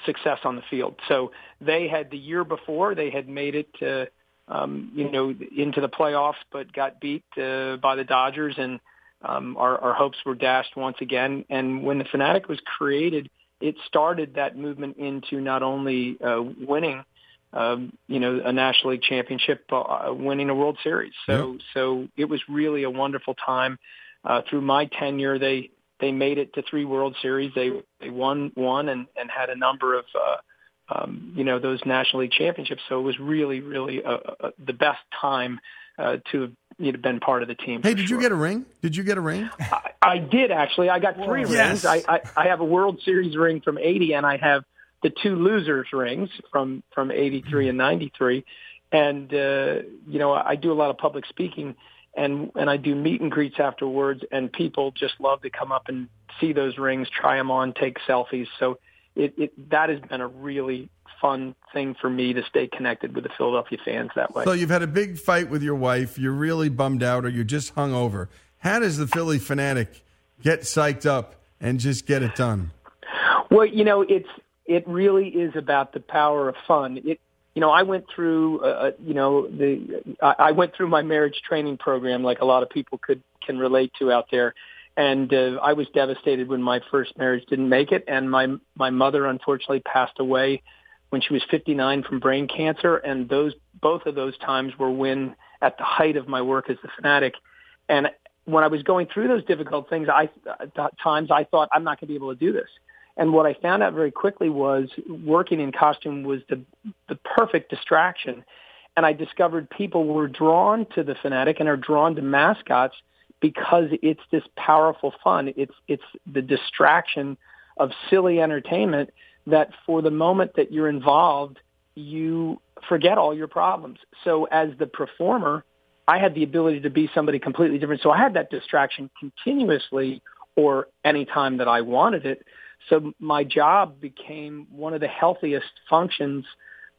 success on the field. So they had the year before they had made it to um, you know into the playoffs, but got beat uh, by the Dodgers, and um, our, our hopes were dashed once again. And when the Phanatic was created, it started that movement into not only uh, winning. Um, you know, a National League championship, uh, winning a World Series. So, yep. so it was really a wonderful time. Uh, through my tenure, they they made it to three World Series. They they won one and and had a number of uh, um, you know those National League championships. So it was really really uh, uh, the best time uh, to have you know, been part of the team. Hey, did sure. you get a ring? Did you get a ring? I, I did actually. I got three rings. I, I I have a World Series ring from '80, and I have the two losers rings from from '83 and '93. And uh, you know, I do a lot of public speaking and and I do meet and greets afterwards, and people just love to come up and see those rings, try them on, take selfies. So it, it that has been a really fun thing for me to stay connected with the Philadelphia fans that way. So you've had a big fight with your wife. You're really bummed out, or you're just hung over. How does the Phillie Phanatic get psyched up and just get it done? Well, you know, it's it really is about the power of fun. It you know, I went through, uh, uh, you know, the I, I went through my marriage training program, like a lot of people could can relate to out there, and uh, I was devastated when my first marriage didn't make it, and my my mother unfortunately passed away when she was 59 from brain cancer, and those both of those times were when at the height of my work as the Phanatic, and when I was going through those difficult things, I times I thought I'm not going to be able to do this and what I found out very quickly was working in costume was the, the perfect distraction. And I discovered people were drawn to the Phanatic and are drawn to mascots because it's this powerful fun. It's, it's the distraction of silly entertainment that for the moment that you're involved, you forget all your problems. So as the performer, I had the ability to be somebody completely different. So I had that distraction continuously or anytime that I wanted it. So my job became one of the healthiest functions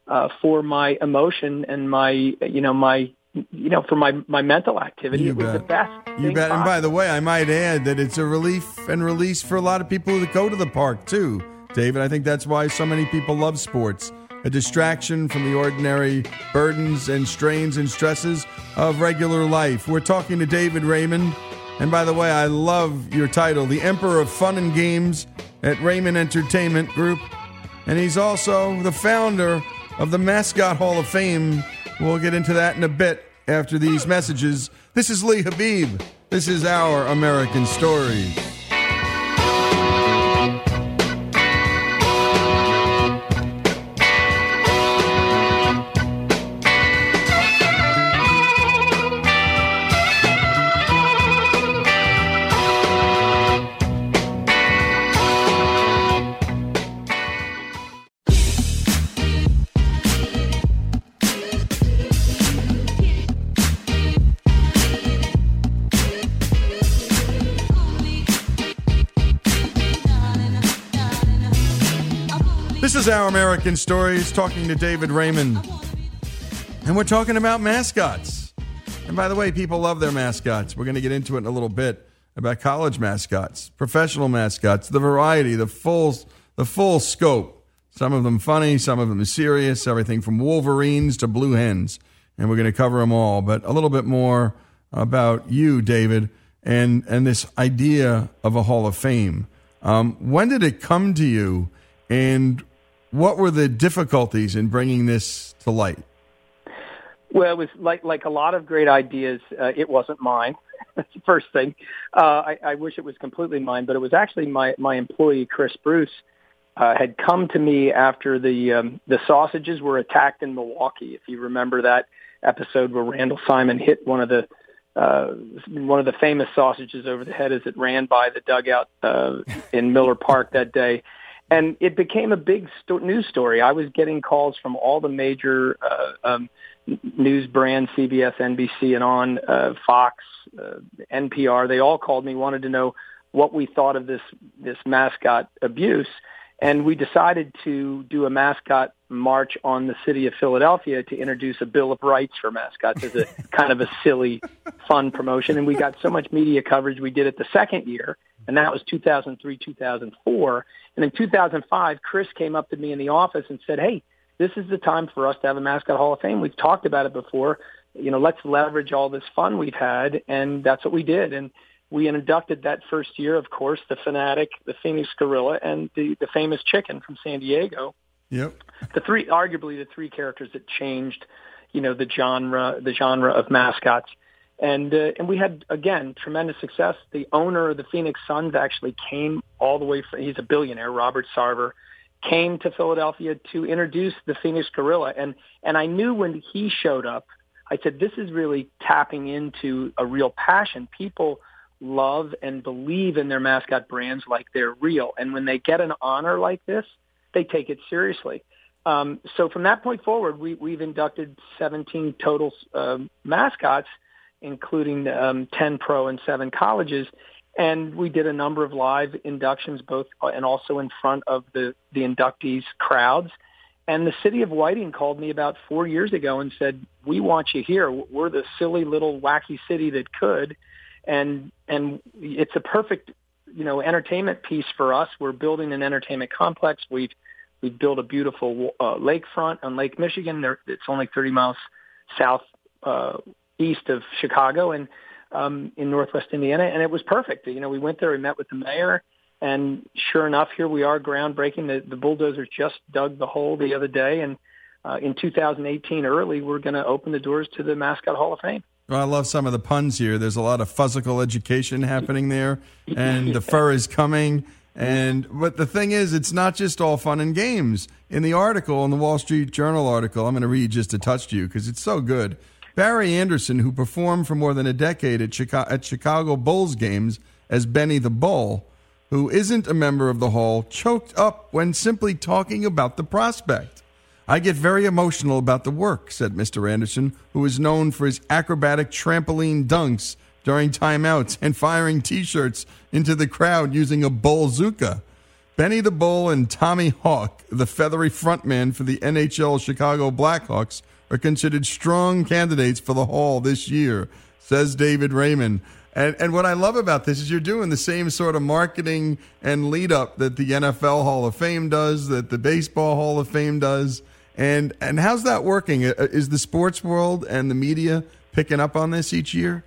uh, for my emotion and my, you know, my, you know, for my, my mental activity. You it was bet. the best. You bet. Possible. And by the way, I might add that it's a relief and release for a lot of people that go to the park too, David. I think that's why so many people love sports. A distraction from the ordinary burdens and strains and stresses of regular life. We're talking to David Raymond. And by the way, I love your title, The Emperor of Fun and Games at Raymond Entertainment Group. And he's also the founder of the Mascot Hall of Fame. We'll get into that in a bit after these messages. This is Lee Habib. This is our American Stories. Is Our American Stories, talking to David Raymond. And we're talking about mascots. And by the way, people love their mascots. We're going to get into it in a little bit about college mascots, professional mascots, the variety, the full, the full scope. Some of them funny, some of them serious, everything from Wolverines to Blue Hens. And we're going to cover them all. But a little bit more about you, David, and, and this idea of a Hall of Fame. Um, when did it come to you? And what were the difficulties in bringing this to light? Well, it was like like a lot of great ideas. Uh, it wasn't mine. That's the first thing. Uh, I, I wish it was completely mine, but it was actually my my employee Chris Bruce uh, had come to me after the um, the sausages were attacked in Milwaukee. If you remember that episode where Randall Simon hit one of the uh, one of the famous sausages over the head as it ran by the dugout uh, in Miller Park that day and it became a big sto- news story. I was getting calls from all the major uh, um, news brands, CBS, NBC, and on uh, Fox, uh, NPR. They all called me, wanted to know what we thought of this this mascot abuse, and we decided to do a mascot march on the city of Philadelphia to introduce a Bill of Rights for mascots as a kind of a silly, fun promotion. And we got so much media coverage. We did it the second year, and that was 2003, 2004. And in 2005, Chris came up to me in the office and said, "Hey, this is the time for us to have a mascot Hall of Fame. We've talked about it before. You know, let's leverage all this fun we've had." And that's what we did. And we inducted that first year, of course, the Phanatic, the Phoenix Gorilla, and the the famous chicken from San Diego. Yep. The three, arguably, the three characters that changed, you know, the genre, the genre of mascots and uh, and we had again tremendous success. The owner of the Phoenix Suns actually came all the way from he's a billionaire, Robert Sarver, came to Philadelphia to introduce the Phoenix Gorilla, and and I knew when he showed up, I said this is really tapping into a real passion. People love and believe in their mascot brands like they're real, and when they get an honor like this, they take it seriously. Um, so from that point forward, we, we've inducted 17 total uh, mascots including um, 10 pro and seven colleges. And we did a number of live inductions, both uh, and also in front of the, the inductees crowds. And the city of Whiting called me about four years ago and said, "We want you here. We're the silly little wacky city that could, and and it's a perfect, you know, entertainment piece for us. We're building an entertainment complex. We've we've built a beautiful uh, lakefront on Lake Michigan. There, it's only 30 miles south uh, east of Chicago and um, in Northwest Indiana, and it was perfect. You know, we went there, we met with the mayor, and sure enough, here we are, groundbreaking. The, the bulldozer just dug the hole the other day, and uh, in 2018, early, we're going to open the doors to the Mascot Hall of Fame. I love some of the puns here. There's a lot of physical education happening there, and the fur is coming. And but the thing is, it's not just all fun and games. In the article, in the Wall Street Journal article, I'm going to read just a touch to you because it's so good. Barry Anderson, who performed for more than a decade at Chicago, at Chicago Bulls games as Benny the Bull, who isn't a member of the Hall, choked up when simply talking about the prospect. I get very emotional about the work, said Mr. Anderson, who is known for his acrobatic trampoline dunks during timeouts and firing t shirts into the crowd using a bullzooka. Benny the Bull and Tommy Hawk, the feathery frontman for the NHL Chicago Blackhawks, are considered strong candidates for the Hall this year, says David Raymond. And, and what I love about this is you're doing the same sort of marketing and lead up that the NFL Hall of Fame does, that the Baseball Hall of Fame does. And, and how's that working? Uh, is the sports world and the media picking up on this each year?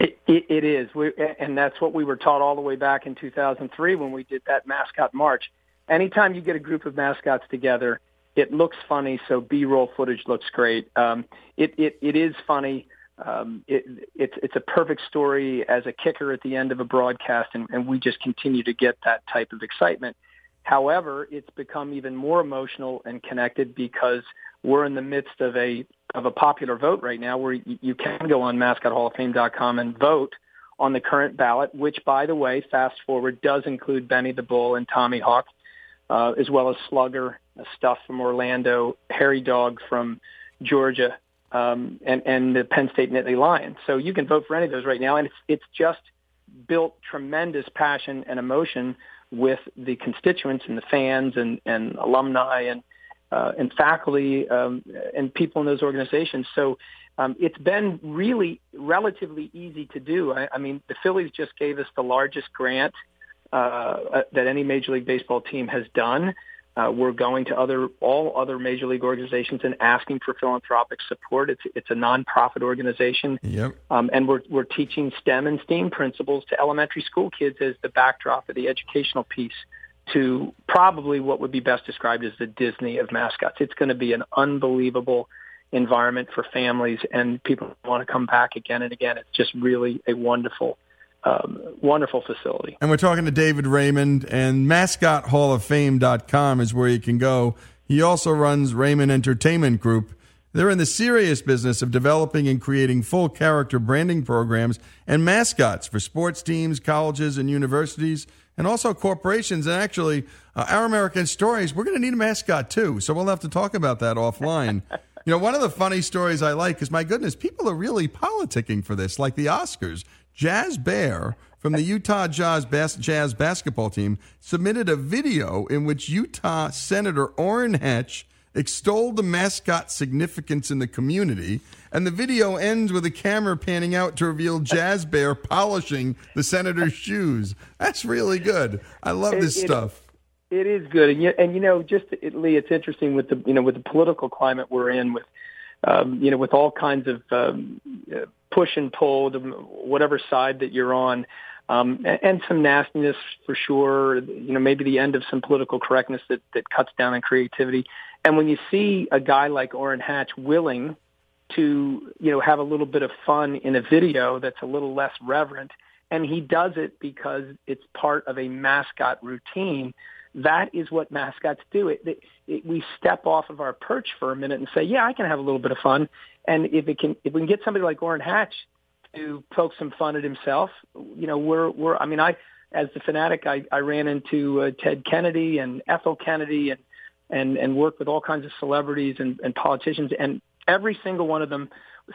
It, it, it is, we, and that's what we were taught all the way back in 2003 when we did that mascot march. Anytime you get a group of mascots together, it looks funny, so B-roll footage looks great. Um, it, it, it is funny. Um, it, it's, it's a perfect story as a kicker at the end of a broadcast, and, and we just continue to get that type of excitement. However, it's become even more emotional and connected because we're in the midst of a of a popular vote right now, where you, can go on mascothall.fame.com and vote on the current ballot, which, by the way, fast forward does include Benny the Bull and Tommy Hawk, uh, as well as Slugger stuff from Orlando, Hairy Dawg from Georgia, um, and and the Penn State Nittany Lions. So you can vote for any of those right now, and it's it's just built tremendous passion and emotion with the constituents and the fans and and alumni and uh, and faculty um, and people in those organizations. So um, it's been really relatively easy to do. I, I mean, the Phillies just gave us the largest grant uh, that any Major League Baseball team has done. Uh, we're going to other all other major league organizations and asking for philanthropic support. It's it's a nonprofit organization, yep. um, and we're we're teaching STEM and STEAM principles to elementary school kids as the backdrop of the educational piece to probably what would be best described as the Disney of mascots. It's going to be an unbelievable environment for families and people want to come back again and again. It's just really a wonderful um, wonderful facility. And we're talking to David Raymond, and mascothalloffame.com is where you can go. He also runs Raymond Entertainment Group. They're in the serious business of developing and creating full character branding programs and mascots for sports teams, colleges, and universities. and also corporations. And actually, uh, our American stories, we're going to need a mascot too. So we'll have to talk about that offline. you know, one of the funny stories I like is my goodness, people are really politicking for this, like the Oscars. Jazz Bear from the Utah Jazz, bas- Jazz basketball team submitted a video in which Utah Senator Orrin Hatch extolled the mascot's significance in the community. And the video ends with a camera panning out to reveal Jazz Bear polishing the senator's shoes. That's really good. I love this It- it- stuff. It is good, and you, and you know, just it, Lee, it's interesting with the you know with the political climate we're in, with um, you know with all kinds of um, push and pull, the, whatever side that you're on, um, and, and some nastiness for sure. You know, maybe the end of some political correctness that that cuts down on creativity. And when you see a guy like Orrin Hatch willing to you know have a little bit of fun in a video that's a little less reverent, and he does it because it's part of a mascot routine that is what mascots do. It, it, we step off of our perch for a minute and say, "Yeah, I can have a little bit of fun." And if it can, if we can get somebody like Orrin Hatch to poke some fun at himself, you know, we're we're. I mean, I as the Phanatic, I, I ran into uh, Ted Kennedy and Ethel Kennedy and and and worked with all kinds of celebrities and, and politicians, and every single one of them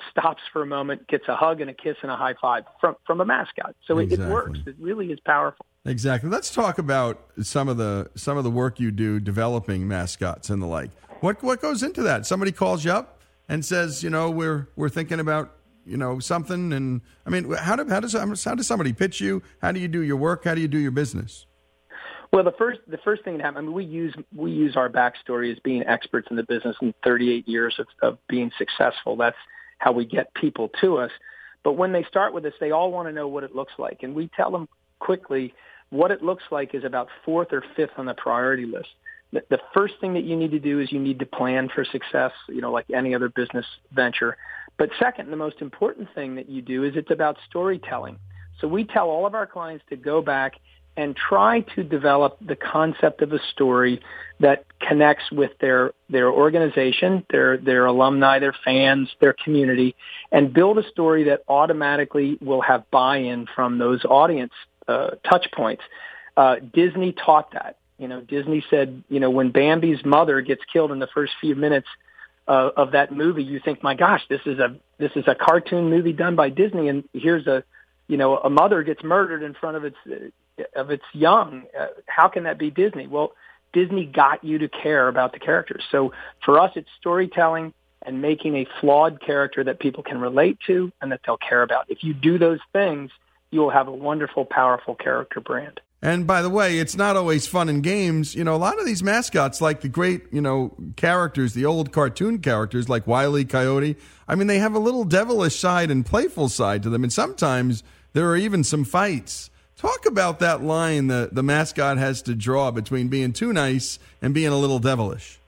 stops for a moment, gets a hug and a kiss and a high five from from a mascot. So it, it works. It really is powerful. Exactly. Let's talk about some of the some of the work you do developing mascots and the like. What what goes into that? Somebody calls you up and says, you know, we're we're thinking about you know something, and I mean, how do how does how does somebody pitch you? How do you do your work? How do you do your business? Well, the first the first thing that happened, I mean, we use we use our backstory as being experts in the business and 38 years of, of being successful. That's how we get people to us. But when they start with us, they all want to know what it looks like, and we tell them quickly what it looks like is about fourth or fifth on the priority list. The, first thing that you need to do is you need to plan for success, you know, like any other business venture. But second, the most important thing that you do is it's about storytelling. So we tell all of our clients to go back and try to develop the concept of a story that connects with their their organization, their their alumni, their fans, their community, and build a story that automatically will have buy-in from those audience uh, touch points. Uh, Disney taught that. You know, Disney said, you know, when Bambi's mother gets killed in the first few minutes uh, of that movie, you think, my gosh, this is a this is a cartoon movie done by Disney, and here's a you know a mother gets murdered in front of its of its young. Uh, how can that be Disney? Well, Disney got you to care about the characters. So for us, it's storytelling and making a flawed character that people can relate to and that they'll care about. If you do those things, you will have a wonderful, powerful character brand. And by the way, it's not always fun in games. You know, a lot of these mascots, like the great, you know, characters, the old cartoon characters like Wile E. Coyote, I mean, they have a little devilish side and playful side to them. And sometimes there are even some fights. Talk about that line that the mascot has to draw between being too nice and being a little devilish.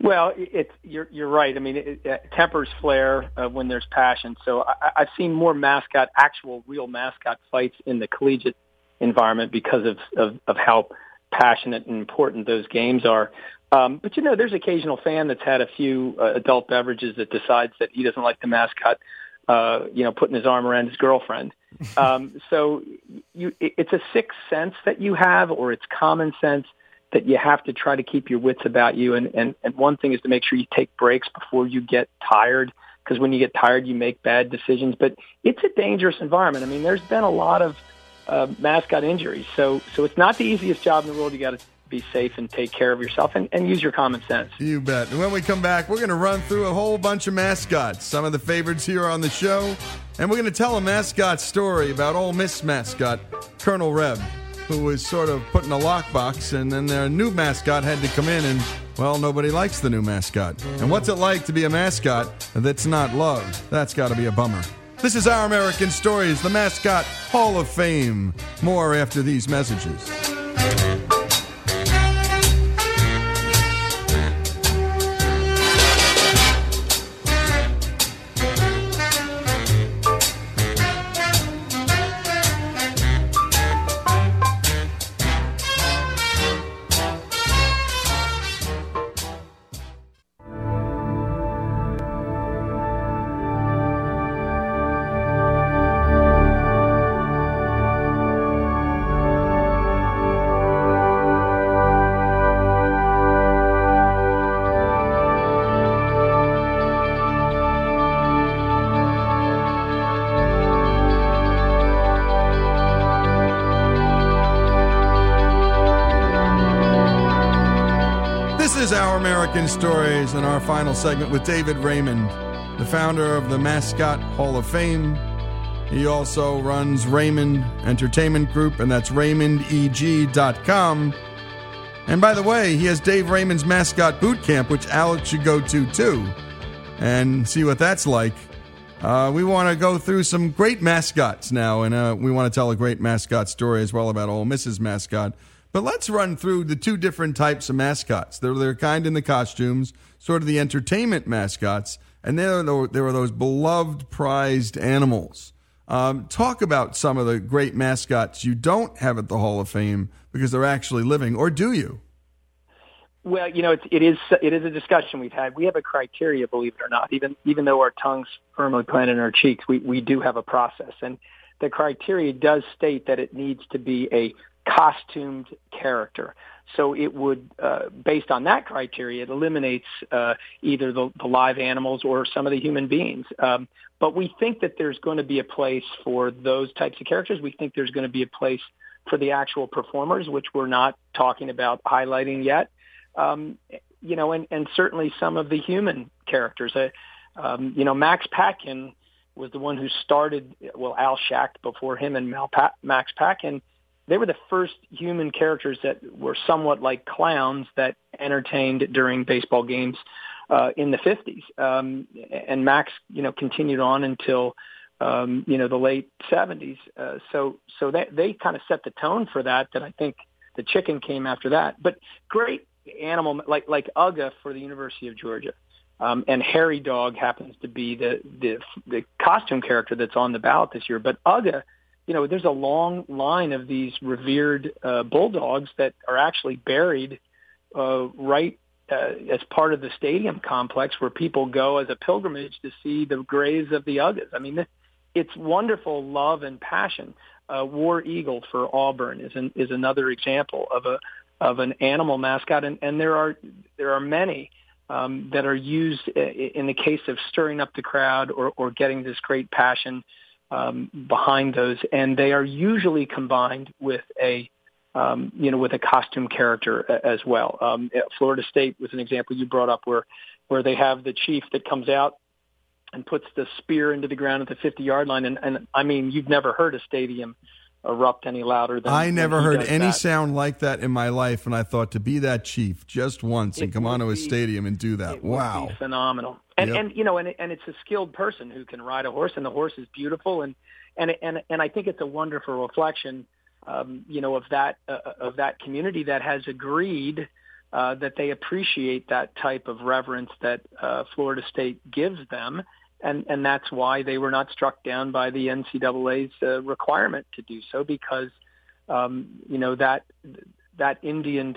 Well, it- it's you're you're right. I mean, it, it tempers flare uh, when there's passion. So I, I've seen more mascot, actual, real mascot fights in the collegiate environment because of of, of how passionate and important those games are. Um, but you know, there's occasional fan that's had a few uh, adult beverages that decides that he doesn't like the mascot. Uh, you know, putting his arm around his girlfriend. Um, so you, it, it's a sixth sense that you have, or it's common sense that you have to try to keep your wits about you. And, and, and one thing is to make sure you take breaks before you get tired, because when you get tired, you make bad decisions. But it's a dangerous environment. I mean, there's been a lot of uh, mascot injuries, so so it's not the easiest job in the world. You got to be safe and take care of yourself and, and use your common sense. You bet. And when we come back, we're going to run through a whole bunch of mascots, some of the favorites here on the show. And we're going to tell a mascot story about Ole Miss mascot, Colonel Reb, who was sort of put in a lockbox, and then their new mascot had to come in, and, well, nobody likes the new mascot. And what's it like to be a mascot that's not loved? That's got to be a bummer. This is Our American Stories, the Mascot Hall of Fame. More after these messages. Segment with David Raymond, the founder of the Mascot Hall of Fame. He also runs Raymond Entertainment Group, and that's RaymondEG.com. And by the way, he has Dave Raymond's Mascot Boot Camp, which Alex should go to too, and see what that's like. Uh, we want to go through some great mascots now, and uh, we want to tell a great mascot story as well about Ole Miss's mascot. But let's run through the two different types of mascots. They're their kind in the costumes, sort of the entertainment mascots, and there are, there those beloved, prized animals. Um, talk about some of the great mascots you don't have at the Hall of Fame because they're actually living, or do you? Well, you know, it's, it is it is a discussion we've had. We have a criteria, believe it or not. Even even though our tongues firmly planted in our cheeks, we we do have a process, and the criteria does state that it needs to be a costumed character. So it would, uh, based on that criteria, it eliminates uh, either the, the live animals or some of the human beings. Um, but we think that there's going to be a place for those types of characters. We think there's going to be a place for the actual performers, which we're not talking about highlighting yet um, you know, and, and certainly some of the human characters. Uh, um, you know, Max Patkin was the one who started, well, Al Schacht before him and Mal pa- Max Patkin. They were the first human characters that were somewhat like clowns that entertained during baseball games uh, in the 50s. Um, and Max, you know, continued on until, um, you know, the late 70s. Uh, so so they, they kind of set the tone for that, that I think the chicken came after that. But great animal like like Uga for the University of Georgia. Um, and Hairy Dawg happens to be the, the the costume character that's on the ballot this year. But Uga, you know, there's a long line of these revered uh, bulldogs that are actually buried uh, right uh, as part of the stadium complex where people go as a pilgrimage to see the graves of the Ugas. I mean, it's wonderful love and passion. Uh, War Eagle for Auburn is an, is another example of a of an animal mascot, and, and there are there are many um, that are used in the case of stirring up the crowd or, or getting this great passion um, behind those, and they are usually combined with a um, you know with a costume character as well. Um, Florida State was an example you brought up where where they have the chief that comes out and puts the spear into the ground at the 50 yard line, and, and I mean you've never heard a stadium erupt any louder than I never heard any that. sound like that in my life, and I thought to be that chief just once It and come onto a stadium and do that. Wow. be phenomenal. And Yep. and you know, and and it's a skilled person who can ride a horse, and the horse is beautiful, and and and and I think it's a wonderful reflection, um, you know, of that uh, of that community that has agreed. Uh, that they appreciate that type of reverence that uh, Florida State gives them, and and that's why they were not struck down by the NCAA's uh, requirement to do so because um, you know that that Indian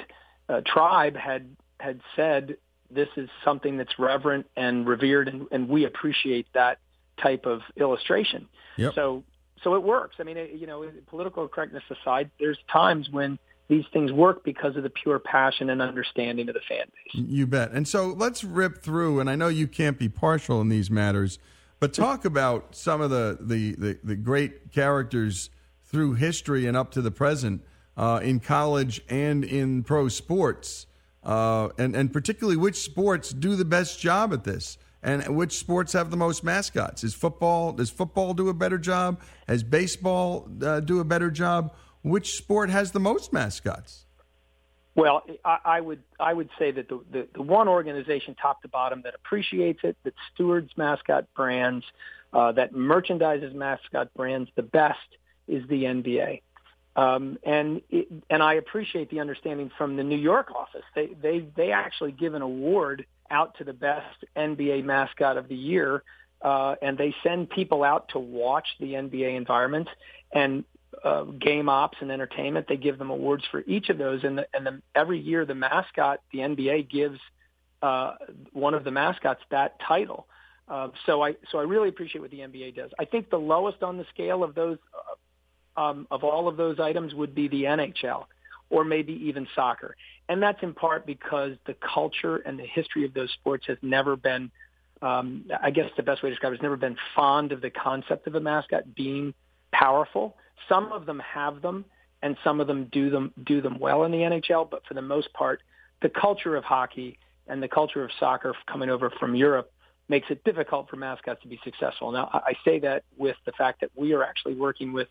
uh, tribe had had said this is something that's reverent and revered, and, and we appreciate that type of illustration. Yep. So so it works. I mean, it, you know, political correctness aside, there's times when these things work because of the pure passion and understanding of the fan base. You bet. And so let's rip through, and I know you can't be partial in these matters, but talk about some of the, the, the, the great characters through history and up to the present uh, in college and in pro sports, uh, and, and particularly which sports do the best job at this. And which sports have the most mascots? Is football? Does football do a better job? Has baseball uh, do a better job? Which sport has the most mascots? Well, I, I would I would say that the, the the one organization top to bottom that appreciates it, that stewards mascot brands, uh, that merchandises mascot brands the best is the NBA. Um, and it, and I appreciate the understanding from the New York office. They they they actually give an award out to the best NBA mascot of the year, uh, and they send people out to watch the NBA environment and uh, game ops and entertainment. They give them awards for each of those, and the, and the, every year the mascot, the NBA gives uh, one of the mascots that title. Uh, so I so I really appreciate what the NBA does. I think the lowest on the scale of those uh, um, of all of those items would be the NHL, or maybe even soccer, and that's in part because the culture and the history of those sports has never been. Um, I guess the best way to describe it has never been fond of the concept of a mascot being powerful. Some of them have them, and some of them do them do them well in the NHL. But for the most part, the culture of hockey and the culture of soccer coming over from Europe makes it difficult for mascots to be successful. Now, I say that with the fact that we are actually working with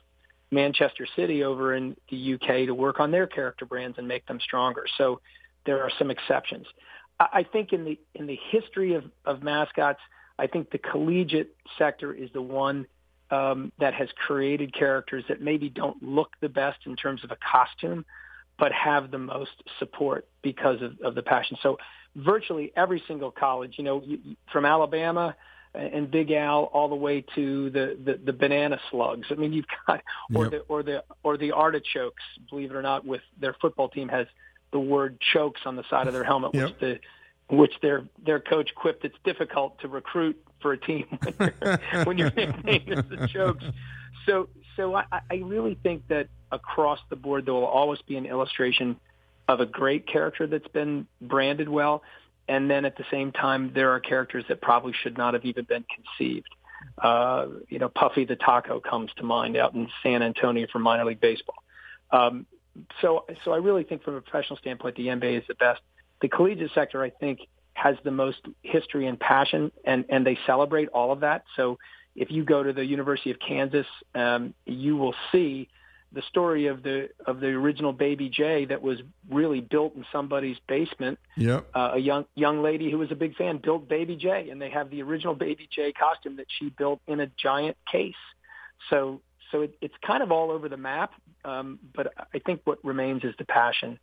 Manchester City over in the UK to work on their character brands and make them stronger. So there are some exceptions. I think in the in the history of, of mascots, I think the collegiate sector is the one um, that has created characters that maybe don't look the best in terms of a costume, but have the most support because of, of the passion. So virtually every single college, you know, from Alabama and Big Al all the way to the, the, the banana slugs. I mean, you've got or yep. the or the or the artichokes. Believe it or not, with their football team has the word chokes on the side of their helmet, yep. which the which their their coach quipped it's difficult to recruit for a team when you're, when you're nicknamed the chokes. So so I, I really think that across the board there will always be an illustration of a great character that's been branded well, and then at the same time there are characters that probably should not have even been conceived. Uh, you know, Puffy the Taco comes to mind out in San Antonio for minor league baseball. Um, so, so I really think from a professional standpoint, the NBA is the best. The collegiate sector, I think, has the most history and passion, and and they celebrate all of that. So, if you go to the University of Kansas, um, you will see the story of the of the original Baby Jay that was really built in somebody's basement. Yep. Uh, a young young lady who was a big fan built Baby Jay, and they have the original Baby Jay costume that she built in a giant case. So so it, it's kind of all over the map. Um, but I think what remains is the passion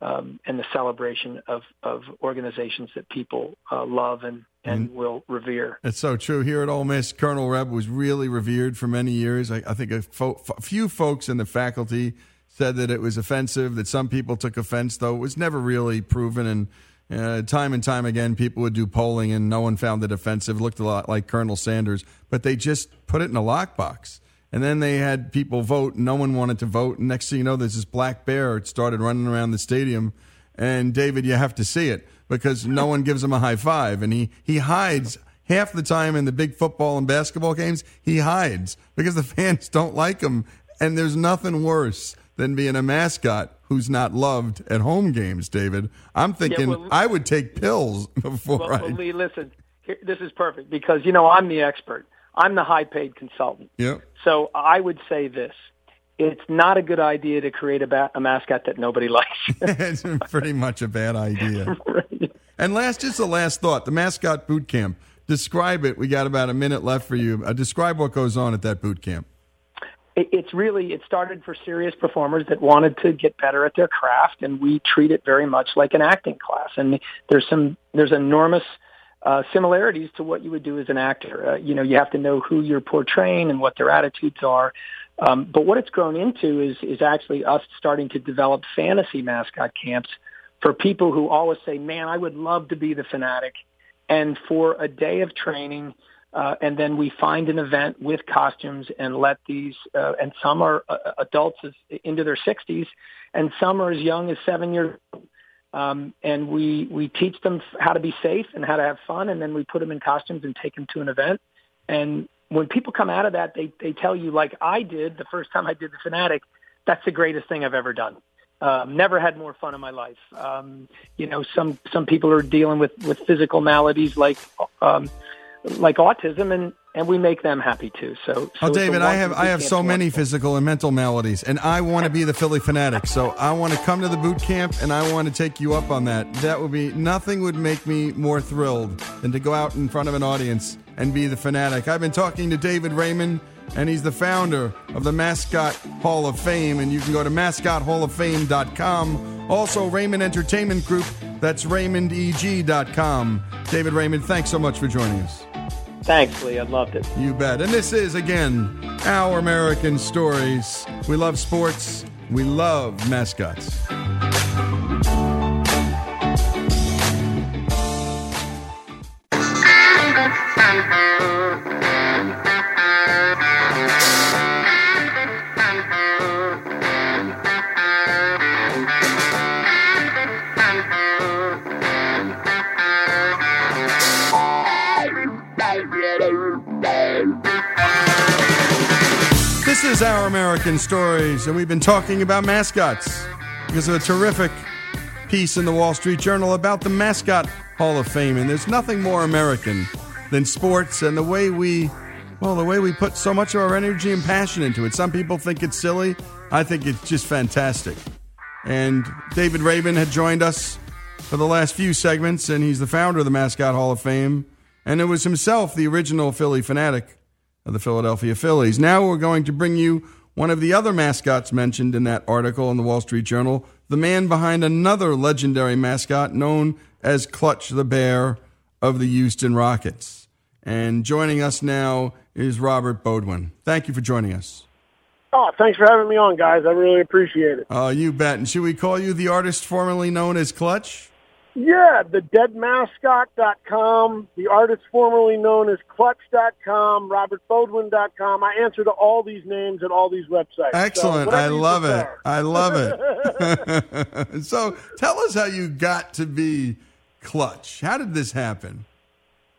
um, and the celebration of, of organizations that people uh, love and, and mm. will revere. It's so true. Here at Ole Miss, Colonel Reb was really revered for many years. I, I think a, fo- few folks in the faculty said that it was offensive, that some people took offense, though it was never really proven. And uh, time and time again, people would do polling and no one found it offensive. It looked a lot like Colonel Sanders, but they just put it in a lockbox. And then they had people vote. No one wanted to vote. And next thing you know, there's this black bear. It started running around the stadium. And David, you have to see it because no one gives him a high five. And he, he hides half the time in the big football and basketball games. He hides because the fans don't like him. And there's nothing worse than being a mascot who's not loved at home games, David. I'm thinking yeah, well, I would take pills before well, I. Well, Lee, listen, here, this is perfect because, you know, I'm the expert. I'm the high paid consultant. Yep. So I would say this. It's not a good idea to create a, ba- a mascot that nobody likes. it's pretty much a bad idea. right. And last, just the last thought: the mascot boot camp. Describe it. We got about a minute left for you. Uh, describe what goes on at that boot camp. it's really it started for serious performers that wanted to get better at their craft, and we treat it very much like an acting class. And there's some there's enormous uh, similarities to what you would do as an actor. Uh, you know, you have to know who you're portraying and what their attitudes are. Um, but what it's grown into is is actually us starting to develop fantasy mascot camps for people who always say, "Man, I would love to be the Phanatic." And for a day of training, uh, and then we find an event with costumes and let these, uh, and some are uh, adults into their 60s, and some are as young as seven years old um, and we we teach them how to be safe and how to have fun, and then we put them in costumes and take them to an event. And when people come out of that, they they tell you like I did the first time I did the Phanatic. That's the greatest thing I've ever done. Um, never had more fun in my life. Um, you know, some some people are dealing with with physical maladies like um, like autism, and and we make them happy too. So, so oh, David, I have I have so many physical and mental maladies, and I want to be the Phillie Phanatic. So I want to come to the boot camp, and I want to take you up on that. That would be nothing would make me more thrilled than to go out in front of an audience and be the Phanatic. I've been talking to David Raymond, and he's the founder of the Mascot Hall of Fame, and you can go to mascothalloffame.com. Also, Raymond Entertainment Group. That's RaymondEG.com. David Raymond, thanks so much for joining us. Thanks, Lee. I loved it. You bet. And this is, again, Our American Stories. We love sports, we love mascots. This is Our American Stories, and we've been talking about mascots because of a terrific piece in the Wall Street Journal about the Mascot Hall of Fame. And there's nothing more American than sports and the way we, well, the way we put so much of our energy and passion into it. Some people think it's silly. I think it's just fantastic. And David Raymond had joined us for the last few segments, and he's the founder of the Mascot Hall of Fame. And it was himself the original Phillie Phanatic of the Philadelphia Phillies. Now we're going to bring you one of the other mascots mentioned in that article in the Wall Street Journal, the man behind another legendary mascot known as Clutch the Bear of the Houston Rockets. And joining us now is Robert Boudwin. Thank you for joining us. Oh, thanks for having me on, guys. I really appreciate it. Oh, uh, you bet. And should we call you the artist formerly known as Clutch? Yeah, the deadmascot.com, the artist formerly known as clutch.com, robertboudwin.com. I answer to all these names and all these websites. Excellent. So I love it. I love it. so tell us how you got to be Clutch. How did this happen?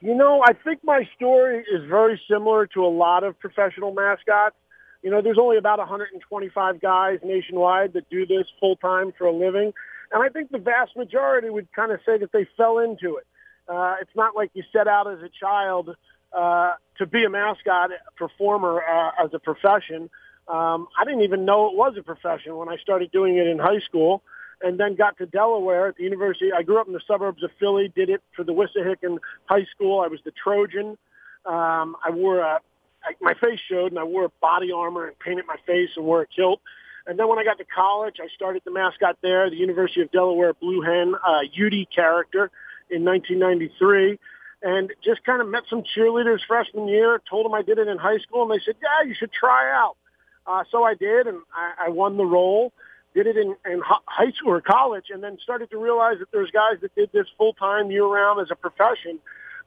You know, I think my story is very similar to a lot of professional mascots. You know, there's only about 125 guys nationwide that do this full time for a living. And I think the vast majority would kind of say that they fell into it. Uh, it's not like you set out as a child uh, to be a mascot performer uh, as a profession. Um, I didn't even know it was a profession when I started doing it in high school and then got to Delaware at the university. I grew up in the suburbs of Philly, did it for the Wissahickon High School. I was the Trojan. Um, I wore a, I, my face showed and I wore body armor and painted my face and wore a kilt. And then when I got to college, I started the mascot there, the University of Delaware Blue Hen, uh, UD character in 1993. And just kind of met some cheerleaders freshman year, told them I did it in high school, and they said, yeah, you should try out. Uh, so I did, and I, I won the role, did it in, in high school or college, and then started to realize that there's guys that did this full-time year-round as a profession.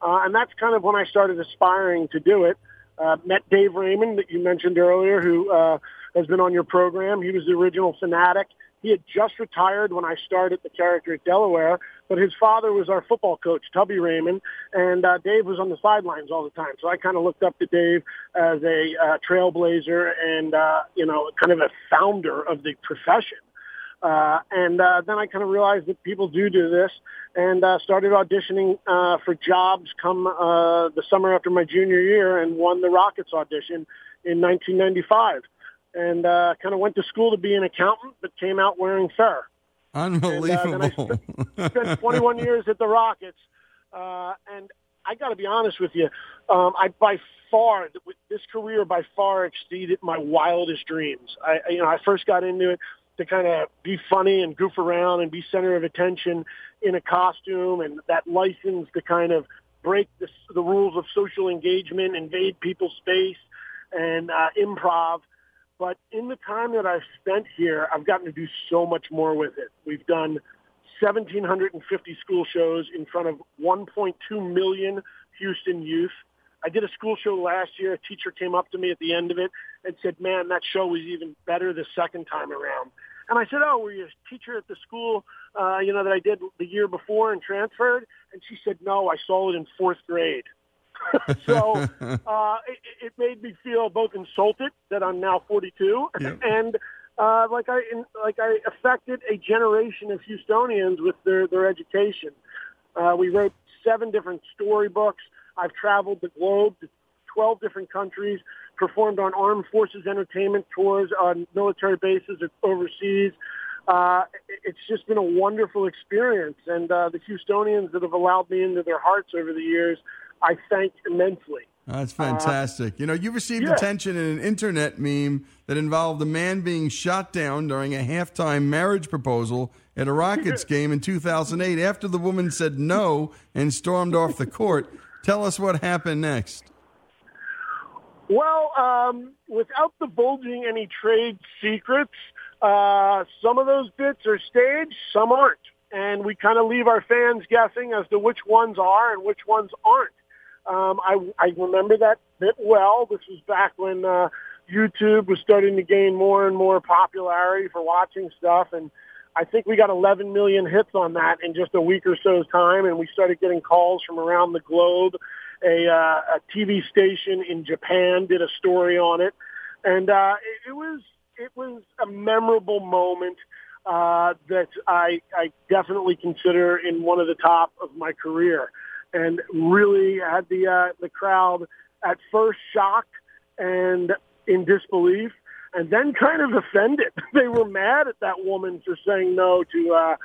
Uh, and that's kind of when I started aspiring to do it. Uh, met Dave Raymond that you mentioned earlier, who uh, has been on your program. He was the original Phanatic. He had just retired when I started the character at Delaware, but his father was our football coach, Tubby Raymond, and uh, Dave was on the sidelines all the time. So I kind of looked up to Dave as a uh, trailblazer and, uh, you know, kind of a founder of the profession. Uh, and uh, then I kind of realized that people do do this and uh, started auditioning uh, for jobs come uh, the summer after my junior year and won the Rockets audition in 1995 and uh, kind of went to school to be an accountant, but came out wearing fur. Unbelievable. And, uh, I spent, spent 21 years at the Rockets, uh, and I got to be honest with you, um, I by far this career by far exceeded my wildest dreams. I, you know, I first got into it to kind of be funny and goof around and be center of attention in a costume, and that license to kind of break the, the rules of social engagement, invade people's space, and uh, improv. But in the time that I've spent here, I've gotten to do so much more with it. We've done 1,750 school shows in front of 1.2 million Houston youth. I did a school show last year. A teacher came up to me at the end of it and said, man, that show was even better the second time around. And I said, oh, were you a teacher at the school, uh, you know, that I did the year before and transferred? And she said, no, I saw it in fourth grade. so uh, it, it made me feel both insulted that I'm now 42 yep. and uh, like I in, like I affected a generation of Houstonians with their their education. Uh, we wrote seven different storybooks. I've traveled the globe to 12 different countries, performed on armed forces entertainment tours on military bases overseas. Uh, it's just been a wonderful experience, and uh, the Houstonians that have allowed me into their hearts over the years I thank immensely. That's fantastic. Uh, you know, you received yeah. attention in an internet meme that involved a man being shot down during a halftime marriage proposal at a Rockets game in 2008 after the woman said no and stormed off the court. Tell us what happened next. Well, um, without divulging any trade secrets, uh, some of those bits are staged, some aren't. And we kind of leave our fans guessing as to which ones are and which ones aren't. Um, I, I remember that bit well. This was back when uh, YouTube was starting to gain more and more popularity for watching stuff, and I think we got 11 million hits on that in just a week or so's time, and we started getting calls from around the globe. A, uh, a TV station in Japan did a story on it, and uh, it, it was it was a memorable moment. uh, that I, I definitely consider in one of the top of my career, and really had the uh, the crowd at first shocked and in disbelief, and then kind of offended. They were mad at that woman for saying no to uh,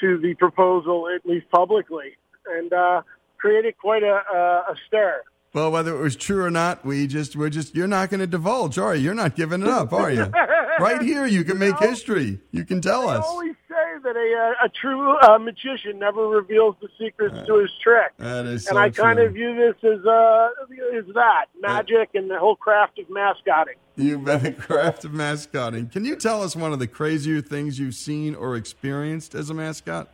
to the proposal, at least publicly, and uh, created quite a, a, a stir. Well, whether it was true or not, we just we're just you're not going to divulge, are you? You're not giving it up, are you? right here, you can make history. You can tell us. Say that a, uh, a true uh, magician never reveals the secrets to his trick. That is and so I kind true. of view this as uh, as that magic and the whole craft of mascotting. You've been a craft of mascotting. Can you tell us one of the crazier things you've seen or experienced as a mascot?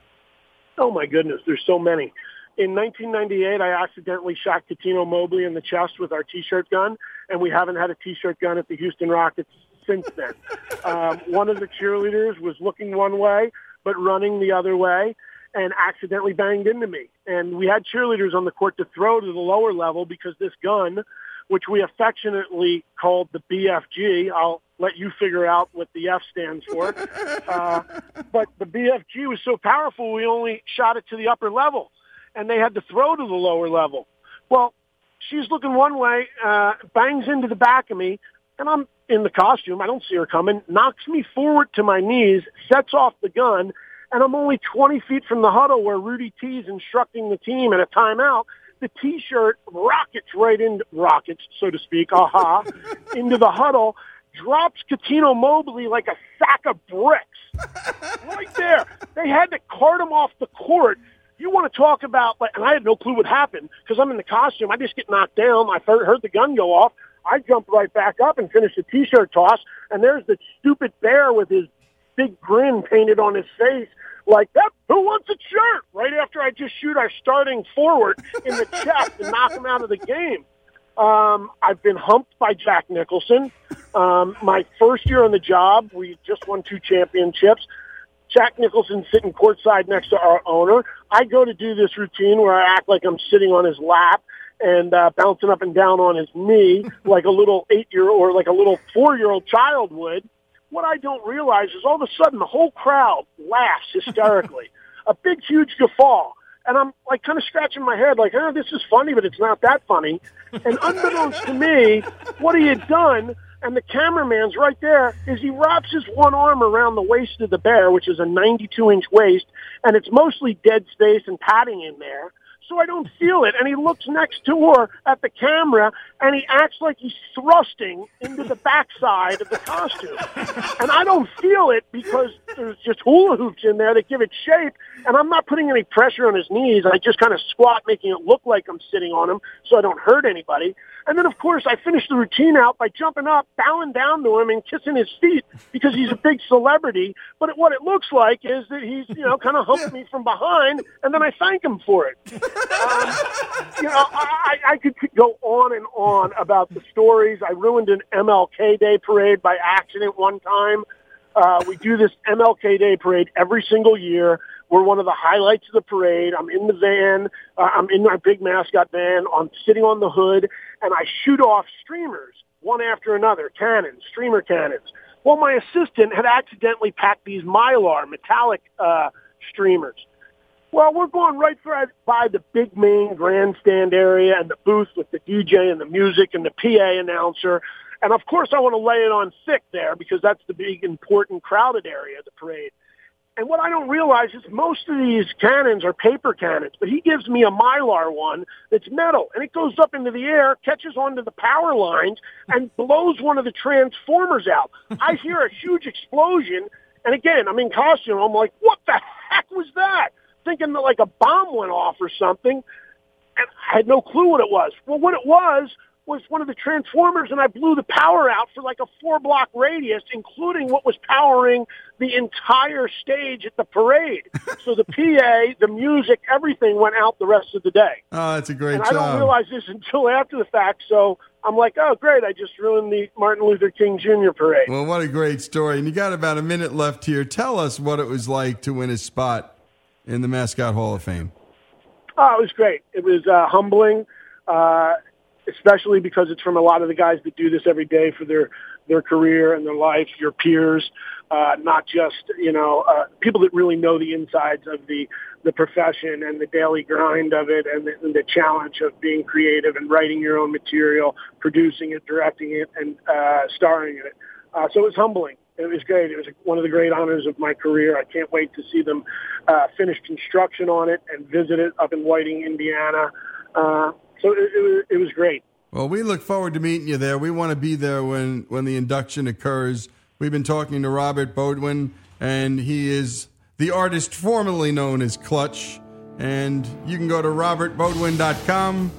Oh my goodness, there's so many. In 1998, I accidentally shot Cuttino Mobley in the chest with our T-shirt gun, and we haven't had a T-shirt gun at the Houston Rockets since then. um, one of the cheerleaders was looking one way, but running the other way, and accidentally banged into me. And we had cheerleaders on the court to throw to the lower level because this gun, which we affectionately called the BFG, I'll let you figure out what the F stands for. Uh, but the BFG was so powerful, we only shot it to the upper level, and they had to throw to the lower level. Well, she's looking one way, uh, bangs into the back of me, and I'm in the costume. I don't see her coming. Knocks me forward to my knees, sets off the gun, and I'm only 20 feet from the huddle where Rudy T is instructing the team at a timeout. The T-shirt rockets right into rockets, so to speak, aha, into the huddle, drops Cuttino Mobley like a sack of bricks right there. They had to cart him off the court. You want to talk about, like, and I had no clue what happened because I'm in the costume. I just get knocked down. I heard, heard the gun go off. I jumped right back up and finished the T-shirt toss. And there's the stupid bear with his big grin painted on his face like that. Who wants a shirt? Right after I just shoot our starting forward in the chest and knock him out of the game. Um, I've been humped by Jack Nicholson. Um, my first year on the job, we just won two championships. Jack Nicholson sitting courtside next to our owner. I go to do this routine where I act like I'm sitting on his lap and uh, bouncing up and down on his knee like a little eight-year or like a little four-year-old child would. What I don't realize is all of a sudden the whole crowd laughs hysterically, a big, huge guffaw. And I'm like kind of scratching my head like, oh, this is funny, but it's not that funny. And unbeknownst to me, what he had done, and the cameraman's right there, is he wraps his one arm around the waist of the bear, which is a 92 inch waist, and it's mostly dead space and padding in there. So I don't feel it. And he looks next to her at the camera and he acts like he's thrusting into the backside of the costume. And I don't feel it because there's just hula hoops in there that give it shape. And I'm not putting any pressure on his knees. I just kind of squat, making it look like I'm sitting on him so I don't hurt anybody. And then, of course, I finish the routine out by jumping up, bowing down to him, and kissing his feet because he's a big celebrity. But what it looks like is that he's, you know, kind of humped me from behind, and then I thank him for it. Um, you know, I, I could go on and on about the stories. I ruined an MLK Day parade by accident one time. Uh, we do this MLK Day parade every single year. We're one of the highlights of the parade. I'm in the van. Uh, I'm in my big mascot van. I'm sitting on the hood, and I shoot off streamers one after another, cannons, streamer cannons. Well, my assistant had accidentally packed these mylar metallic uh, streamers. Well, we're going right through by the big main grandstand area and the booth with the DJ and the music and the PA announcer. And of course, I want to lay it on thick there because that's the big, important, crowded area of the parade. And what I don't realize is most of these cannons are paper cannons, but he gives me a mylar one that's metal, and it goes up into the air, catches onto the power lines, and blows one of the transformers out. I hear a huge explosion, and again, I'm in costume. I'm like, what the heck was that? Thinking that like a bomb went off or something, and I had no clue what it was. Well, what it was was one of the transformers and I blew the power out for like a four block radius, including what was powering the entire stage at the parade. so the PA, the music, everything went out the rest of the day. Oh, that's a great and job. I don't realize this until after the fact. So I'm like, oh, great. I just ruined the Martin Luther King Jr. parade. Well, what a great story. And you got about a minute left here. Tell us what it was like to win a spot in the Mascot Hall of Fame. Oh, it was great. It was uh, humbling. Uh, especially because it's from a lot of the guys that do this every day for their their career and their life, your peers, uh, not just you know uh, people that really know the insides of the the profession and the daily grind of it and the, and the challenge of being creative and writing your own material, producing it, directing it, and uh, starring in it. Uh, so it was humbling. It was great. It was one of the great honors of my career. I can't wait to see them uh, finish construction on it and visit it up in Whiting, Indiana. Uh, so it, it, was, it was great. Well, we look forward to meeting you there. We want to be there when, when the induction occurs. We've been talking to Robert Boudwin, and he is the artist formerly known as Clutch. And you can go to robertboudwin.com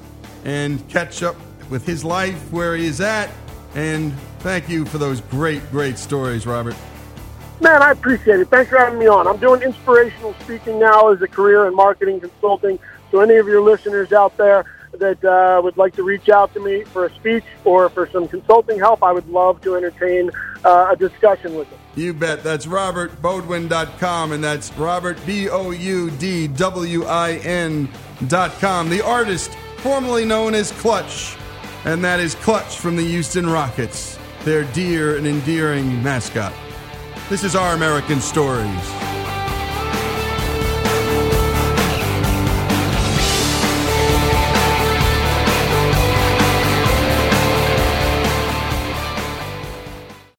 and catch up with his life, where he is at. And thank you for those great, great stories, Robert. Man, I appreciate it. Thanks for having me on. I'm doing inspirational speaking now as a career in marketing consulting. So, any of your listeners out there that uh, would like to reach out to me for a speech or for some consulting help, I would love to entertain uh, a discussion with them. You bet. That's robertboudwin.com, and that's Robert, B O U D W I N.com. The artist formerly known as Clutch, and that is Clutch from the Houston Rockets, their dear and endearing mascot. This is Our American Stories.